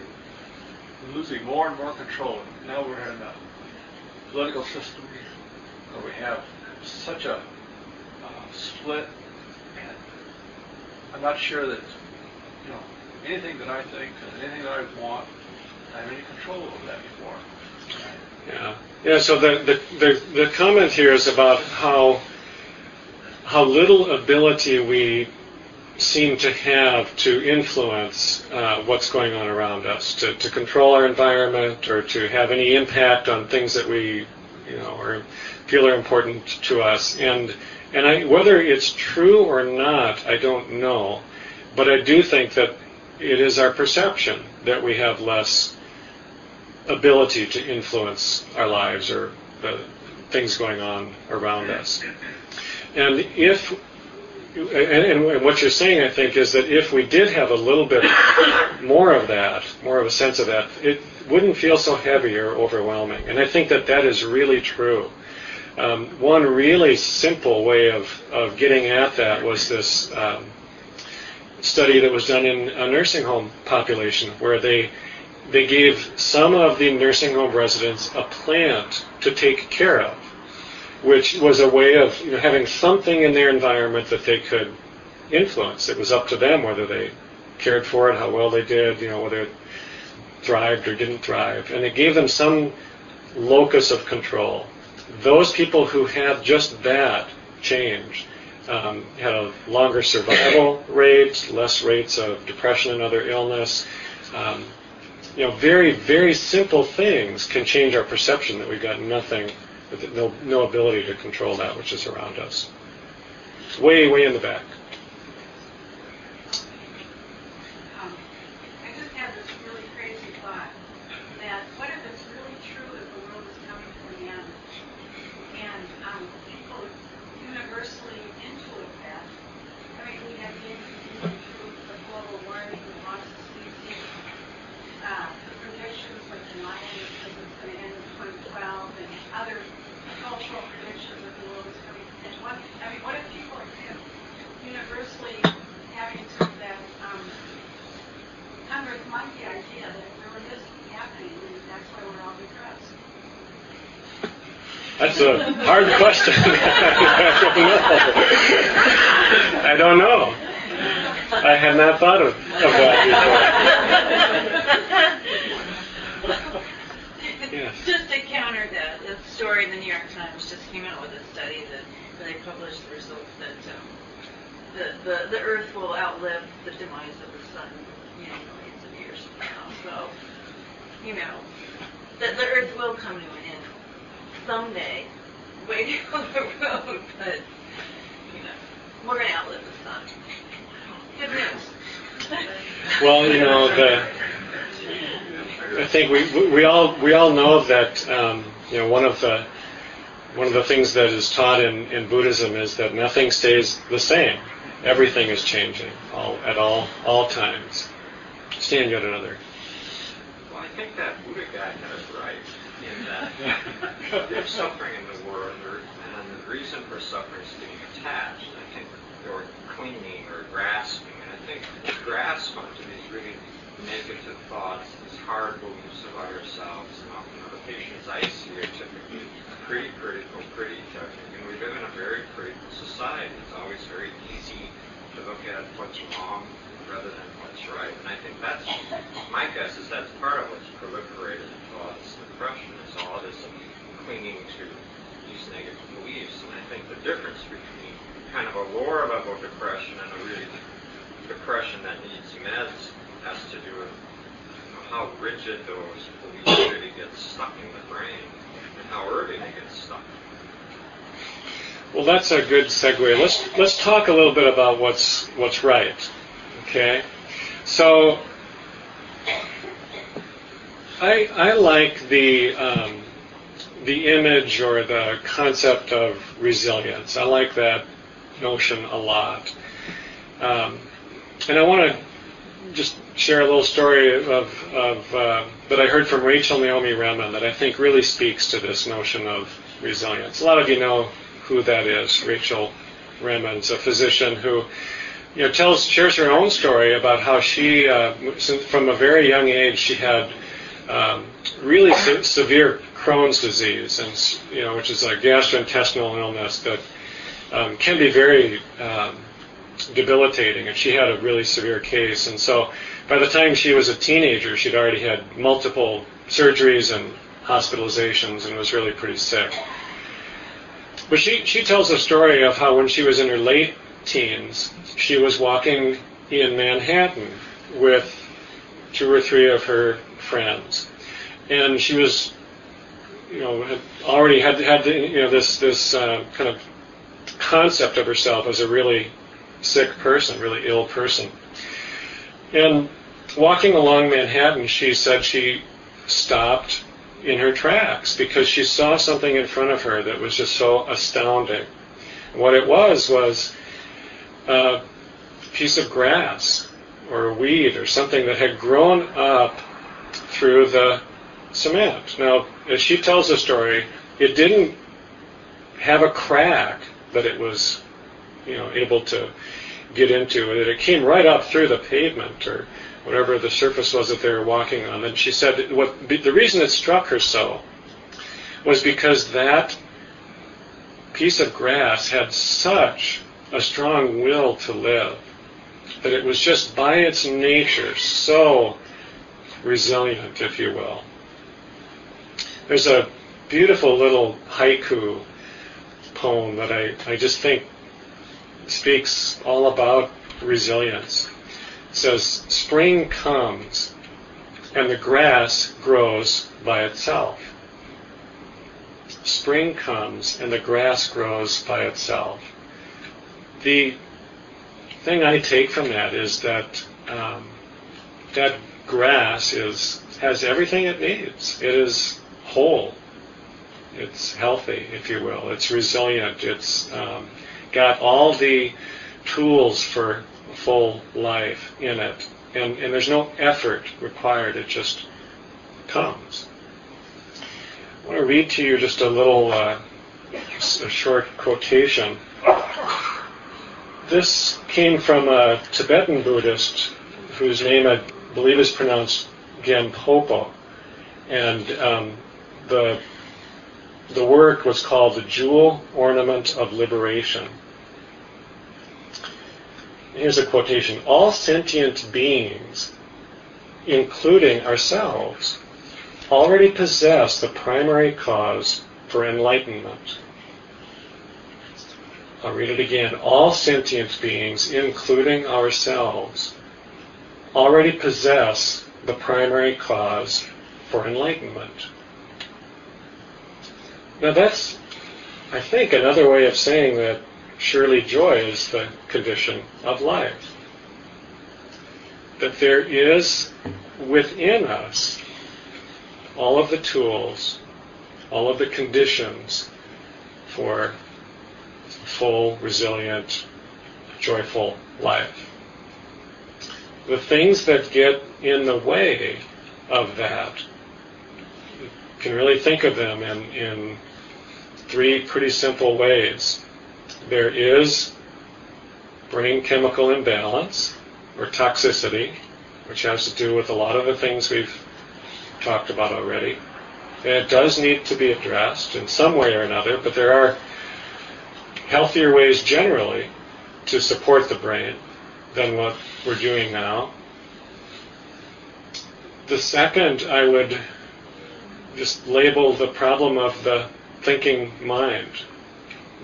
Speaker 1: losing more and more control. Now we're in a political system where we have such a uh, split, and I'm not sure that you know anything that I think and anything that I want, I have any control over that anymore.
Speaker 3: Yeah. Yeah. So the, the the the comment here is about how how little ability we seem to have to influence uh, what's going on around us, to, to control our environment or to have any impact on things that we, you know, or feel are important to us. And and I, whether it's true or not, I don't know, but I do think that it is our perception that we have less ability to influence our lives or the things going on around us. And if and, and what you're saying, I think, is that if we did have a little bit more of that, more of a sense of that, it wouldn't feel so heavy or overwhelming. And I think that that is really true. Um, one really simple way of, of getting at that was this um, study that was done in a nursing home population where they they gave some of the nursing home residents a plant to take care of which was a way of you know, having something in their environment that they could influence. It was up to them whether they cared for it, how well they did, you know, whether it thrived or didn't thrive. And it gave them some locus of control. Those people who had just that change um, had a longer survival rate, less rates of depression and other illness. Um, you know, very, very simple things can change our perception that we've got nothing no, no ability to control that which is around us. It's way, way in the back.
Speaker 8: Um, I just had this really crazy thought that what if it's really true that the world is coming to an end, and um, people universally intuit that. I mean, we have the Institute of Global Warming, the loss of species, uh, predictions like the Mayan says it's going to end in 2012, and other cultural predictions that the world is coming. And what I mean, what if people are universally having sort of that um, hundredth monkey idea that it really is happening, and that's why we're all depressed.
Speaker 3: That's a hard question. I don't know. I had not thought of, of that before. Yes.
Speaker 10: Just to counter that, the story, the New York Times just came out with a study that where they published the results that um, the, the the Earth will outlive the demise of the sun, you know, millions of years from now. So you know, that the Earth will come to an end someday, way down the road, but, you know, we're going to outlive the sun. Good news.
Speaker 3: Well, you know, the, I think we, we all we all know that um, you know one of the one of the things that is taught in, in Buddhism is that nothing stays the same. Everything is changing all, at all all times. Stan, you had another.
Speaker 9: Well, I think that Buddha guy had it right in that there's suffering in the world, and the, and the reason for suffering is getting attached. I think, or clinging or grasping. Think we grasp onto these really negative thoughts, these hard beliefs about ourselves, and often the patients I see are typically pretty critical, pretty judging. And we live in a very critical society. It's always very easy to look at what's wrong rather than what's right. And I think that's my guess is that's part of what's proliferated in thoughts. Depression is all this clinging to these negative beliefs. And I think the difference between kind of a lower level depression and a really depression that needs meds has to do with how rigid those beliefs get stuck in the brain and how early they get stuck.
Speaker 3: Well, that's a good segue. Let's let's talk a little bit about what's what's right. Okay, so I I like the um, the image or the concept of resilience. I like that notion a lot, um, and I want to just share a little story of, of uh, that I heard from Rachel Naomi Remen that I think really speaks to this notion of resilience. A lot of you know who that is. Rachel Remen's a physician who you know tells shares her own story about how she uh, from a very young age she had um, really se- severe Crohn's disease and you know which is a gastrointestinal illness that um, can be very um, debilitating and she had a really severe case and so by the time she was a teenager she'd already had multiple surgeries and hospitalizations and was really pretty sick. But she, she tells a story of how when she was in her late teens, she was walking in Manhattan with two or three of her friends. And she was, you know, had already had, had the, you know, this, this uh, kind of concept of herself as a really sick person, really ill person. And walking along Manhattan, she said she stopped in her tracks because she saw something in front of her that was just so astounding. what it was was a piece of grass or a weed or something that had grown up through the cement. Now, as she tells the story, it didn't have a crack that it was, you know, able to get into. It, it came right up through the pavement or whatever the surface was that they were walking on. And she said what the reason it struck her so was because that piece of grass had such a strong will to live that it was just by its nature so resilient, if you will. There's a beautiful little haiku poem that I, I just think speaks all about resilience. It says, Spring comes and the grass grows by itself. Spring comes and the grass grows by itself. The thing I take from that is that um, that grass is has everything it needs. It is whole. It's healthy, if you will. It's resilient. It's um, got all the tools for full life in it. And, and there's no effort required, it just comes. I want to read to you just a little, uh, a short quotation. This came from a Tibetan Buddhist whose name I believe is pronounced Gampopa. And um, the, the work was called The Jewel Ornament of Liberation. Here's a quotation All sentient beings, including ourselves, already possess the primary cause for enlightenment. I'll read it again. All sentient beings, including ourselves, already possess the primary cause for enlightenment. Now that's, I think, another way of saying that surely joy is the condition of life. That there is within us all of the tools, all of the conditions for full, resilient, joyful life. The things that get in the way of that, you can really think of them in, in three pretty simple ways. There is brain chemical imbalance or toxicity, which has to do with a lot of the things we've talked about already. And it does need to be addressed in some way or another, but there are healthier ways generally to support the brain than what we're doing now. The second, I would just label the problem of the thinking mind,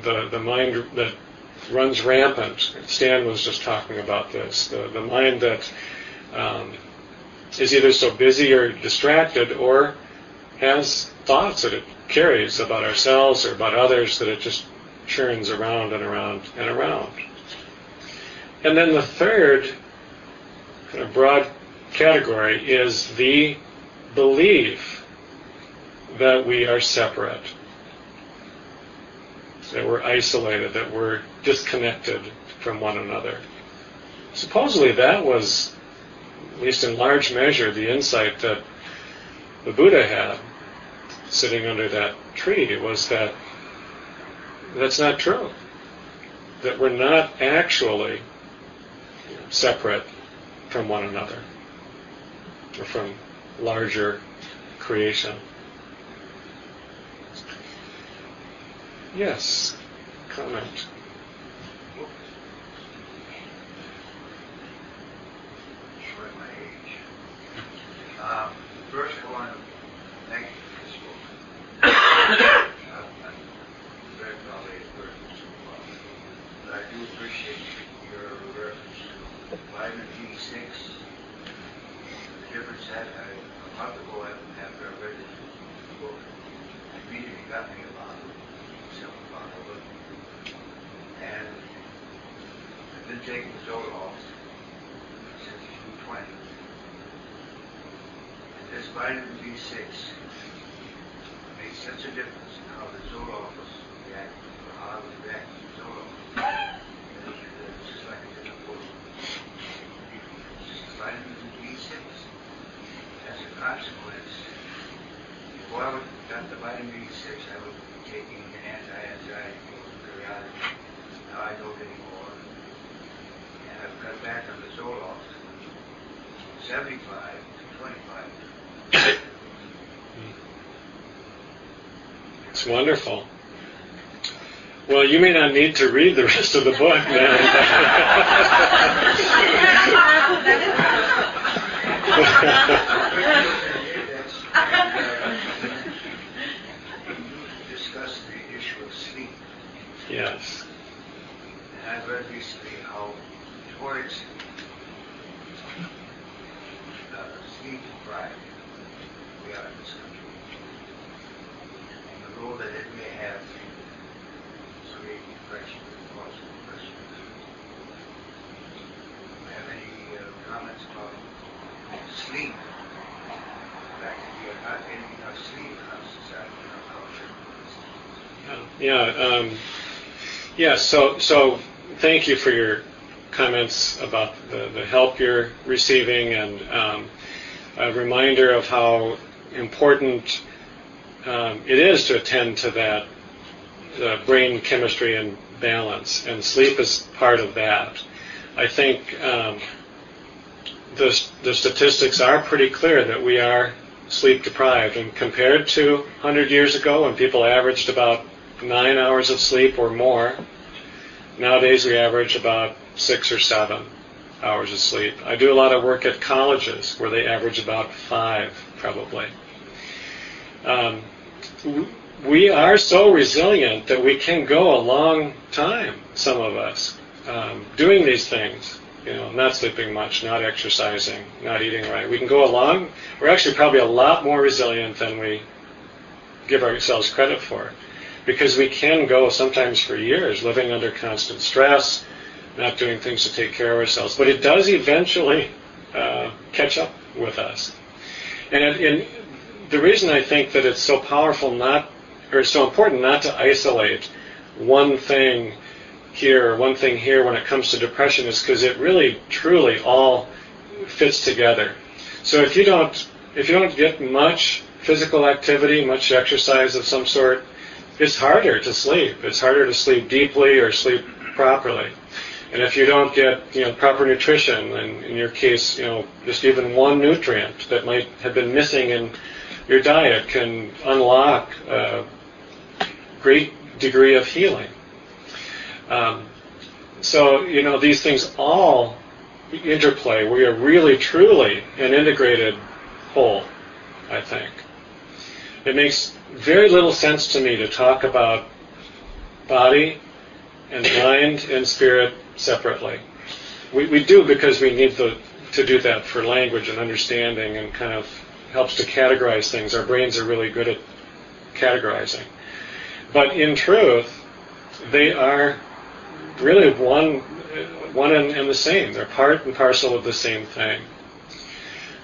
Speaker 3: the, the mind that runs rampant. Stan was just talking about this. The, the mind that um, is either so busy or distracted or has thoughts that it carries about ourselves or about others that it just churns around and around and around. And then the third kind of broad category is the belief that we are separate, that we're isolated, that we're disconnected from one another. Supposedly that was, at least in large measure, the insight that the Buddha had sitting under that tree. Was that that's not true. That we're not actually separate from one another or from larger creation. Yes, comment.
Speaker 13: age. Um, first, to thank you for very. But I do appreciate your reference to vitamin B6. The difference that I, book, immediately got me about it, myself about it. And Taking Zoloft since June 20. And this vitamin B6 makes such a difference in how the Zoloft react, or how I was reacting to Zoloft. And It's just like a different. Just vitamin B6. As a consequence, before I would, got the vitamin B6, I was taking an anti-anxiety periodically. Now I don't anymore. I've cut back on the Zoloft. 75 to 25.
Speaker 3: It's wonderful. Well, you may not need to read the rest of the book
Speaker 13: Discuss the issue of sleep.
Speaker 3: yes.
Speaker 13: And I've read towards uh, sleep deprived we are in this country. And the role that it may have in creating depression and causing depression. Do you have any uh, comments about sleep? The fact that we are not getting enough sleep in our society, in our culture.
Speaker 3: Yeah. Um, yeah. So, so thank you for your comments about the, the help you're receiving and um, a reminder of how important um, it is to attend to that uh, brain chemistry and balance, and sleep is part of that. I think um, the, the statistics are pretty clear that we are sleep deprived, and compared to 100 years ago when people averaged about nine hours of sleep or more, nowadays we average about six or seven hours of sleep. I do a lot of work at colleges where they average about five, probably. Um, we are so resilient that we can go a long time, some of us, um, doing these things you know, not sleeping much, not exercising, not eating right. We can go along. We're actually probably a lot more resilient than we give ourselves credit for, because we can go sometimes for years living under constant stress, not doing things to take care of ourselves. But it does eventually uh, catch up with us. And, and the reason I think that it's so powerful not, or it's so important not to isolate one thing here, one thing here when it comes to depression is because it really, truly all fits together. So if you don't, if you don't get much physical activity, much exercise of some sort, it's harder to sleep. It's harder to sleep deeply or sleep properly. And if you don't get you know proper nutrition, and in your case, you know just even one nutrient that might have been missing in your diet can unlock a great degree of healing. Um, so you know these things all interplay. We are really truly an integrated whole. I think it makes very little sense to me to talk about body and mind and spirit separately. We, we do because we need the, to do that for language and understanding and kind of helps to categorize things. Our brains are really good at categorizing. But in truth, they are really one, one and, and the same. They're part and parcel of the same thing.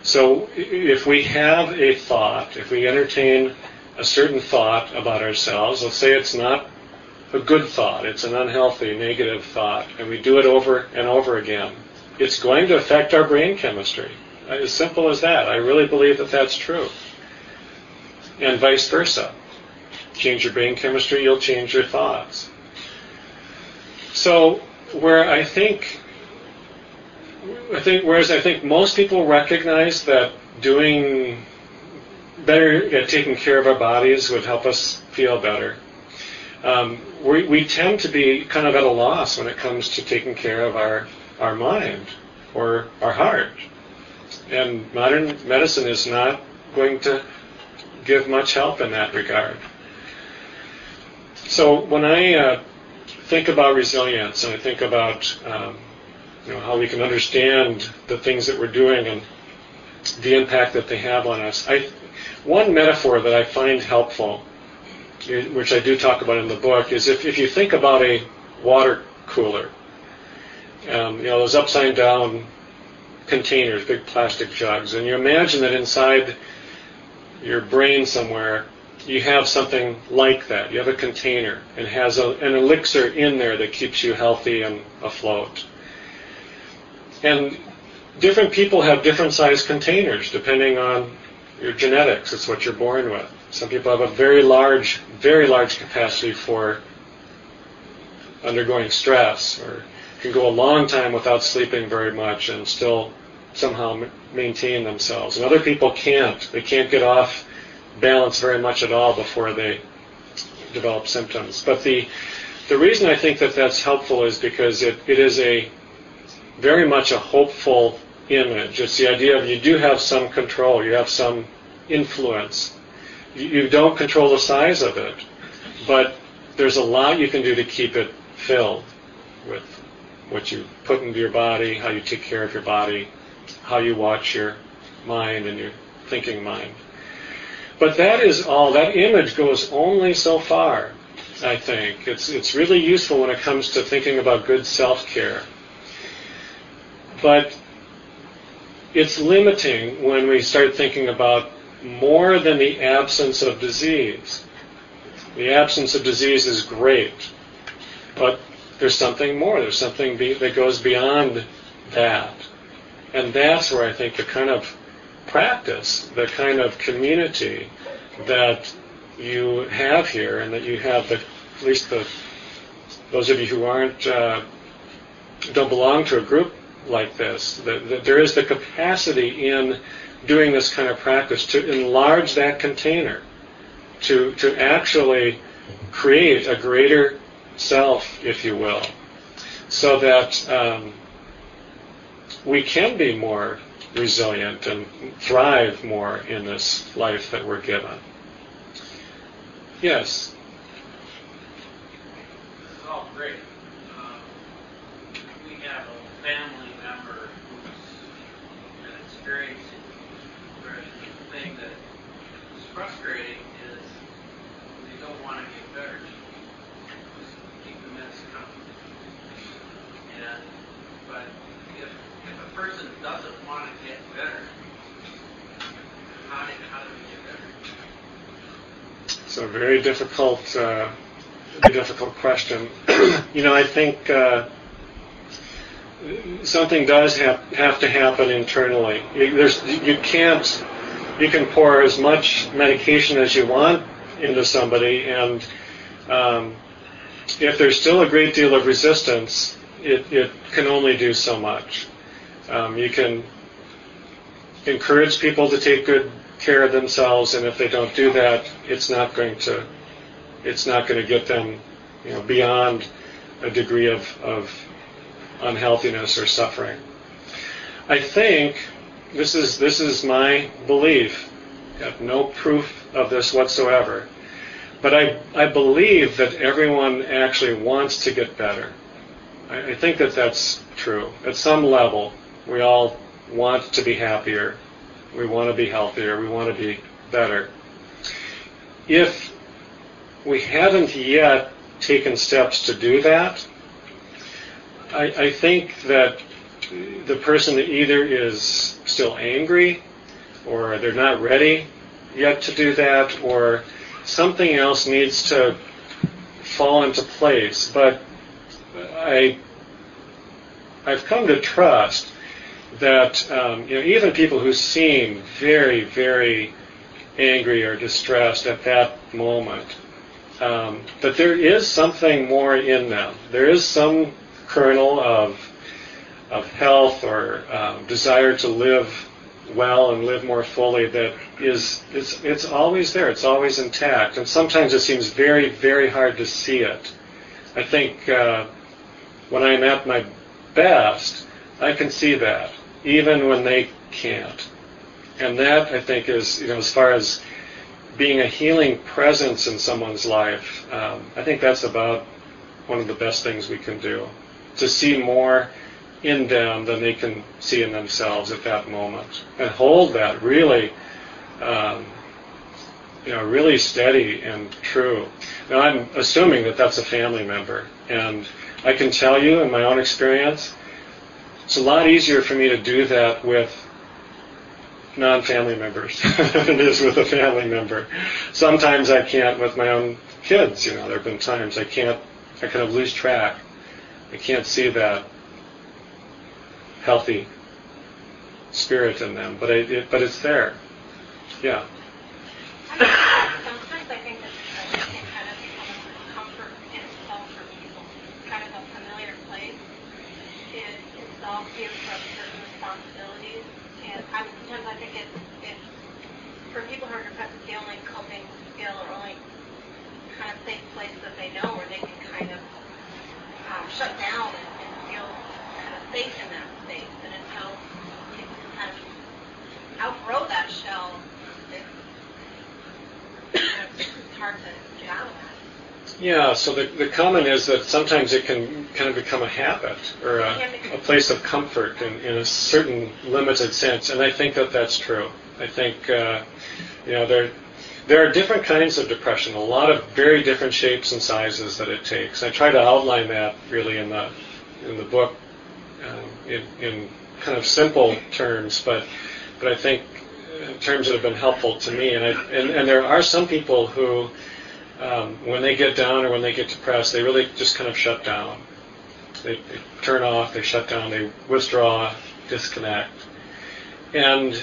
Speaker 3: So if we have a thought, if we entertain a certain thought about ourselves, let's say it's not a good thought, it's an unhealthy, negative thought, and we do it over and over again, it's going to affect our brain chemistry. As simple as that. I really believe that that's true. And vice versa. Change your brain chemistry, you'll change your thoughts. So, where I think, I think, whereas I think most people recognize that doing better taking care of our bodies would help us feel better. Um, we, we tend to be kind of at a loss when it comes to taking care of our, our mind or our heart. And modern medicine is not going to give much help in that regard. So when I uh, think about resilience and I think about um, you know, how we can understand the things that we're doing and the impact that they have on us, I, one metaphor that I find helpful which I do talk about in the book, is if, if you think about a water cooler, um, you know, those upside down containers, big plastic jugs, and you imagine that inside your brain somewhere you have something like that. You have a container and has a, an elixir in there that keeps you healthy and afloat. And different people have different size containers depending on your genetics. It's what you're born with. Some people have a very large, very large capacity for undergoing stress or can go a long time without sleeping very much and still somehow maintain themselves. And other people can't. They can't get off balance very much at all before they develop symptoms. But the the reason I think that that's helpful is because it, it is a very much a hopeful image. It's the idea of you do have some control, you have some influence you don't control the size of it, but there's a lot you can do to keep it filled with what you put into your body, how you take care of your body, how you watch your mind and your thinking mind. But that is all. That image goes only so far. I think it's it's really useful when it comes to thinking about good self-care. But it's limiting when we start thinking about more than the absence of disease. The absence of disease is great, but there's something more. There's something be, that goes beyond that. And that's where I think the kind of practice, the kind of community that you have here, and that you have, the, at least the those of you who aren't uh, don't belong to a group like this, that, that there is the capacity in doing this kind of practice to enlarge that container, to, to actually create a greater self, if you will, so that um, we can be more resilient and thrive more in this life that we're given. Yes?
Speaker 14: This is all great. Um, we have a family
Speaker 12: the thing that is frustrating is you don't want to get better. Just keep the mess coming. And but if if a person doesn't want to get better, how do how do we get better?
Speaker 3: So a very difficult, uh, difficult question. you know, I think uh, something does have, have to happen internally. You, there's, you can't, you can pour as much medication as you want into somebody, and um, if there's still a great deal of resistance, it, it can only do so much. Um, you can encourage people to take good care of themselves, and if they don't do that, it's not going to it's not going to get them you know beyond a degree of, of unhealthiness or suffering. I think this is this is my belief. I have no proof of this whatsoever. But I, I believe that everyone actually wants to get better. I, I think that that's true. At some level, we all want to be happier. We want to be healthier. We want to be better. If we haven't yet taken steps to do that, I, I think that the person either is still angry or they're not ready yet to do that or something else needs to fall into place. But I, I've come to trust that um, you know even people who seem very, very angry or distressed at that moment, um, that there is something more in them. There is some kernel of of health or um, desire to live well and live more fully that is it's it's always there. It's always intact, and sometimes it seems very very hard to see it. I think uh, when I'm at my best, I can see that even when they can't, and that I think is you know as far as being a healing presence in someone's life, um, I think that's about one of the best things we can do to see more in them than they can see in themselves at that moment, and hold that really, um, you know, really steady and true. Now I'm assuming that that's a family member, and I can tell you in my own experience, it's a lot easier for me to do that with non-family members than it is with a family member. Sometimes I can't with my own kids. You know, there have been times I can't. I kind of lose track. I can't see that healthy spirit in them, but I, it, but it's there. Yeah.
Speaker 8: Sometimes I think that it kind of become a comfort for people, kind of a familiar place. It certain responsibilities, and sometimes I think it, it, for people who are depressed, it's the only coping skill or only kind of safe place that they know where they can shut down and, and feel kind of safe in that space. And until can kind of outgrow that shell, it's, it's hard to get out of that.
Speaker 3: Yeah, so the, the comment is that sometimes it can kind of become a habit or a, a place of comfort in, in a certain limited sense, and I think that that's true. I think, uh, you know, there, there are different kinds of depression, a lot of very different shapes and sizes that it takes. I try to outline that really in the, in the book um, in, in kind of simple terms, but, but I think terms that have been helpful to me. And, I, and, and there are some people who, um, when they get down or when they get depressed, they really just kind of shut down. They, they turn off, they shut down, they withdraw, disconnect. And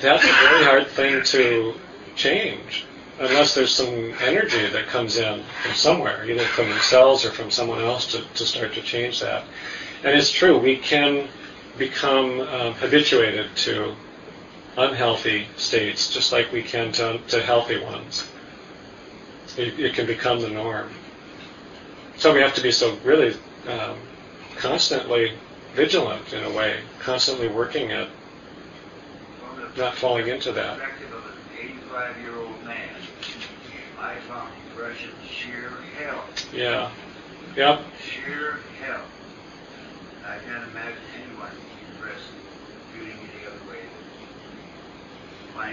Speaker 3: that's a very hard thing to change unless there's some energy that comes in from somewhere, either from themselves or from someone else to, to start to change that. And it's true, we can become um, habituated to unhealthy states just like we can to, to healthy ones. It, it, can become the norm. So we have to be so really um, constantly vigilant in a way, constantly working at not falling into that.
Speaker 13: Perspective 85-year-old man, I found depression sheer hell.
Speaker 3: Yeah. Yep.
Speaker 13: Sheer hell. I can't imagine anyone depressed feeling any other way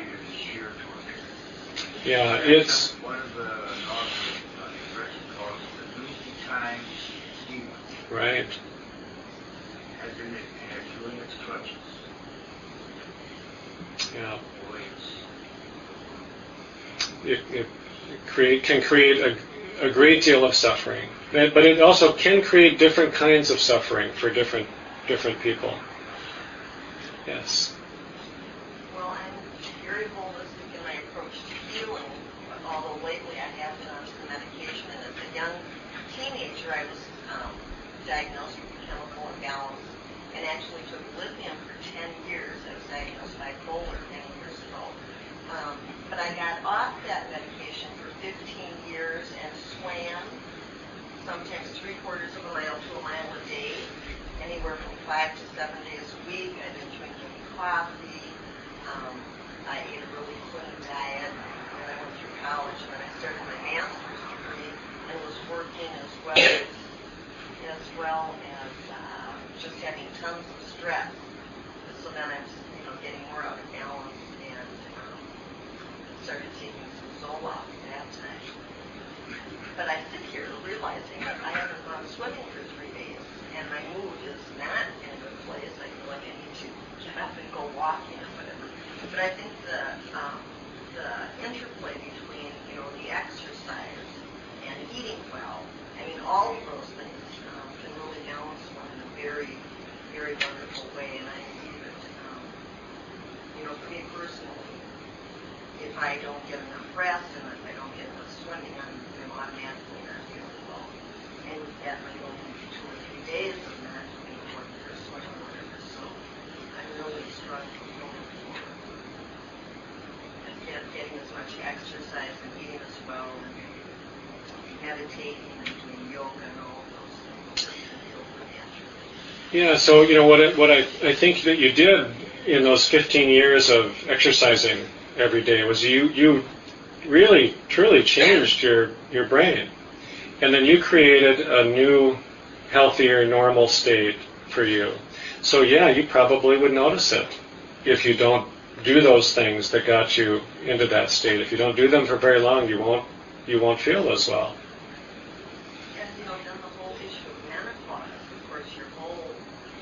Speaker 13: is sheer torture.
Speaker 3: Yeah, it's
Speaker 13: One of the authors, uh, direction calls the Time demon,
Speaker 3: right.
Speaker 13: as in it has clutches.
Speaker 3: Yeah,
Speaker 13: Boy,
Speaker 3: it, it create can create a, a great deal of suffering, but it also can create different kinds of suffering for different different people. Yes.
Speaker 14: Well, I'm very holistic in my approach to healing, although lately I have been on some medication. And as a young teenager, I was um, diagnosed with chemical imbalance and actually took lithium for 10 years. I was diagnosed bipolar 10 years ago. Um, but I got off that medication for 15 years and swam sometimes three quarters of a mile to a mile a day, anywhere from five to seven days a week. I've been drinking coffee. Um, I ate a really clean diet. When I went through college, then I started my master's degree and was working as well as, as well as uh, just having tons of stress. So then I was, you know, getting more out of balance and um, started taking some Zoloft at that time. But I sit here realizing that I haven't gone swimming for three and my mood is not in a good place. I feel like I need to get up and go walking or whatever. But I think the um, the interplay between you know the exercise and eating well, I mean all of those things um, can really balance one in a very very wonderful way. And I believe it. Um, you know, for me personally, if I don't get enough rest and if I don't get enough swimming, I'm you know, automatically not feeling well. And that, I go into two or three days of for a swim. So I'm getting as much exercise and eating as well and meditating and doing yoga and all those things.
Speaker 3: Yeah. So you know what? I, what I, I think that you did in those 15 years of exercising every day was you you really truly changed your your brain, and then you created a new, healthier, normal state for you. So yeah, you probably would notice it if you don't do those things that got you into that state. If you don't do them for very long, you won't you won't feel as well.
Speaker 14: And, you know, then the whole issue of menopause, of course, your whole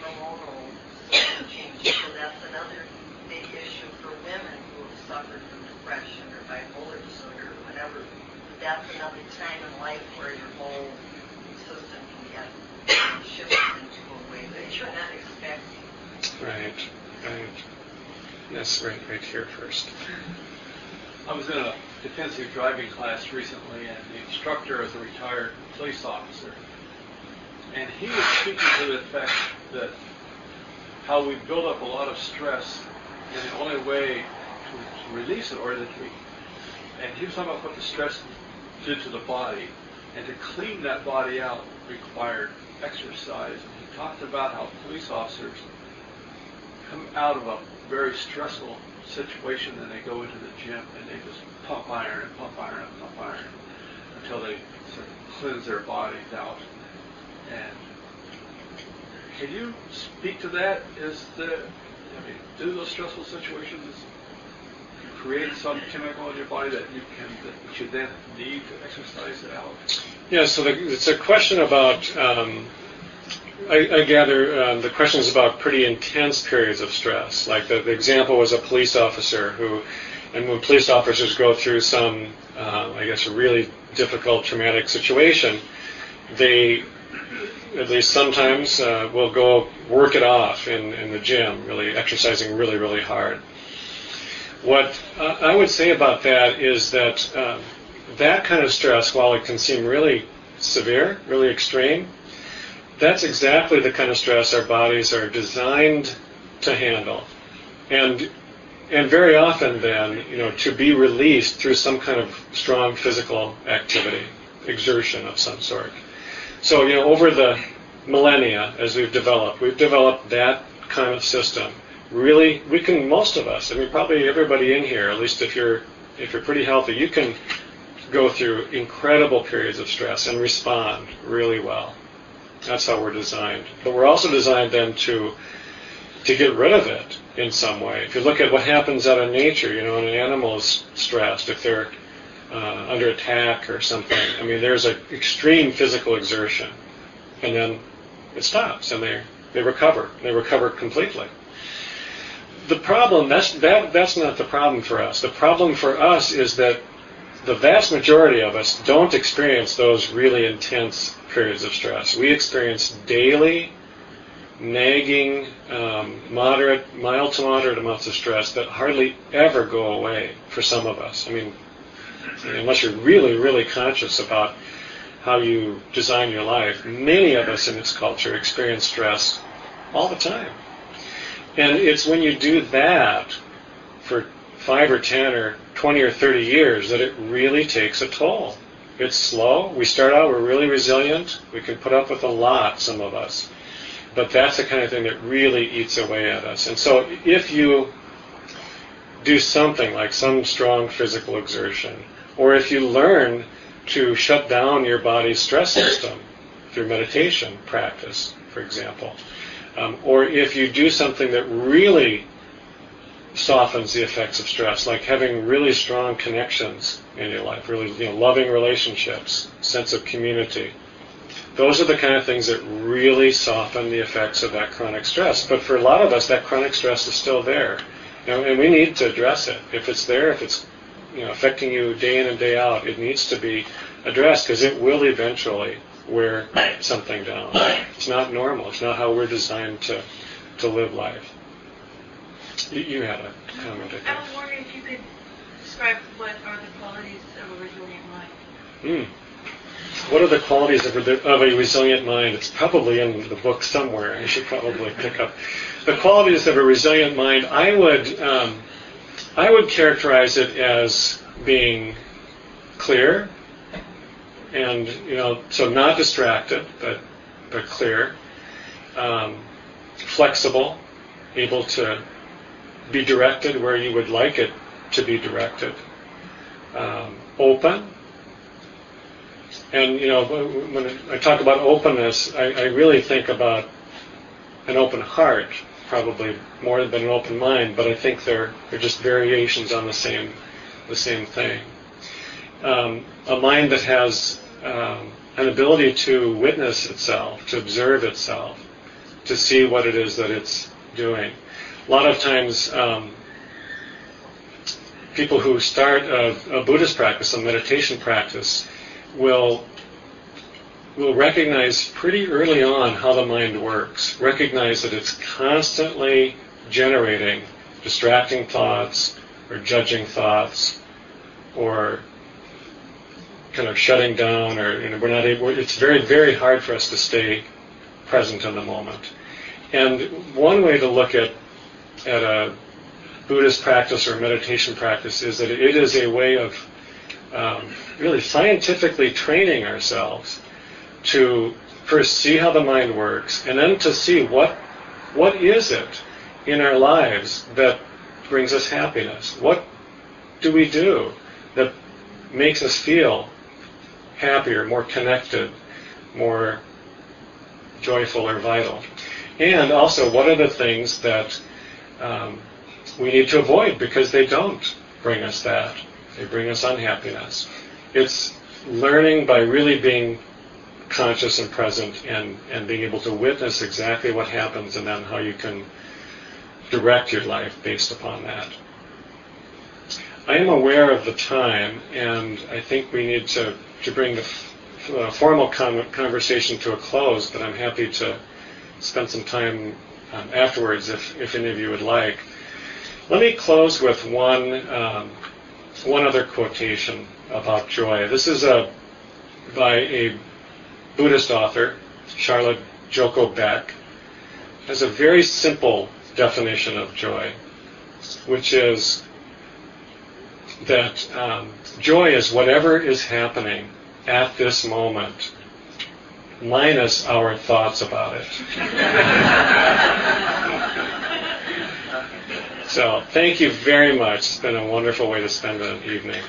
Speaker 14: hormonal system changes. So that's another big issue for women who have suffered from depression or bipolar disorder or whatever. But that's another time in life where your whole system can get um, shifted into a way that you're not expecting.
Speaker 3: Right. Right. Yes. Right. Right here first.
Speaker 1: I was in a defensive driving class recently, and the instructor is a retired police officer. And he was speaking to the fact that how we build up a lot of stress, and the only way to, to release it, or that we, and he was talking about what the stress did to the body, and to clean that body out required exercise. And he talked about how police officers come out of a very stressful situation and they go into the gym and they just pump iron and pump iron and pump iron until they sort of cleanse their bodies out. And can you speak to that? Is the I mean, do those stressful situations create some chemical in your body that you can that you then need to exercise it out?
Speaker 3: Yeah. So the, it's a question about. Um, I, I gather um, the question is about pretty intense periods of stress. Like the, the example was a police officer who, and when police officers go through some, uh, I guess, a really difficult traumatic situation, they, at least sometimes, uh, will go work it off in, in the gym, really exercising really, really hard. What uh, I would say about that is that um, that kind of stress, while it can seem really severe, really extreme, that's exactly the kind of stress our bodies are designed to handle. And and very often then, you know, to be released through some kind of strong physical activity, exertion of some sort. So, you know, over the millennia as we've developed, we've developed that kind of system. Really, we can most of us, I mean probably everybody in here, at least if you're if you're pretty healthy, you can go through incredible periods of stress and respond really well. That's how we're designed. But we're also designed then to to get rid of it in some way. If you look at what happens out in nature, you know, when an animal is stressed, if they're uh, under attack or something, I mean, there's an extreme physical exertion, and then it stops, and they they recover. They recover completely. The problem that's that that's not the problem for us. The problem for us is that the vast majority of us don't experience those really intense periods of stress. We experience daily nagging, um, moderate, mild to moderate amounts of stress that hardly ever go away for some of us. I mean, unless you're really, really conscious about how you design your life, many of us in this culture experience stress all the time. And it's when you do that for five or ten or 20 or 30 years that it really takes a toll. It's slow. We start out, we're really resilient. We can put up with a lot, some of us. But that's the kind of thing that really eats away at us. And so if you do something like some strong physical exertion, or if you learn to shut down your body's stress system through meditation practice, for example, um, or if you do something that really softens the effects of stress, like having really strong connections in your life, really you know, loving relationships, sense of community, those are the kind of things that really soften the effects of that chronic stress. But for a lot of us, that chronic stress is still there, you know, and we need to address it. If it's there, if it's you know affecting you day in and day out, it needs to be addressed because it will eventually wear something down. It's not normal. It's not how we're designed to to live life. You, you had a comment. I, think.
Speaker 8: I was wondering if you could describe what are the qualities of a resilient mind.
Speaker 3: Mm. What are the qualities of a, of a resilient mind? It's probably in the book somewhere. I should probably pick up the qualities of a resilient mind. I would um, I would characterize it as being clear, and you know, so not distracted, but but clear, um, flexible, able to be directed where you would like it to be directed, um, open, and you know, when I talk about openness, I, I really think about an open heart, probably more than an open mind. But I think they're they're just variations on the same the same thing. Um, a mind that has um, an ability to witness itself, to observe itself, to see what it is that it's doing. A lot of times, um, people who start a, a Buddhist practice, a meditation practice, will will recognize pretty early on how the mind works. Recognize that it's constantly generating distracting thoughts or judging thoughts or kind of shutting down or you know, we're not able it's very very hard for us to stay present in the moment and one way to look at at a buddhist practice or meditation practice is that it is a way of um, really scientifically training ourselves to first see how the mind works and then to see what what is it in our lives that brings us happiness? What do we do that makes us feel happier more connected more joyful or vital? And also what are the things that um, we need to avoid because they don't bring us that they bring us unhappiness it's learning by really being conscious and present and, and being able to witness exactly what happens and then how you can direct your life based upon that. I am aware of the time, and I think we need to, to bring the uh, formal con- conversation to a close, but I'm happy to spend some time um, afterwards if, if any of you would like. Let me close with one, um, one other quotation about joy. This is a, by a Buddhist author, Charlotte Joko Beck, has a very simple definition of joy, which is that um, joy is whatever is happening at this moment, minus our thoughts about it. so, thank you very much. It's been a wonderful way to spend an evening.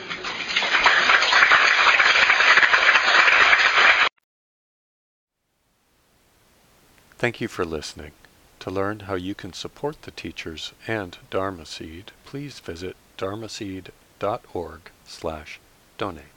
Speaker 15: Thank you for listening. To learn how you can support the teachers and Dharma Seed, please visit dharmaseed.org slash donate.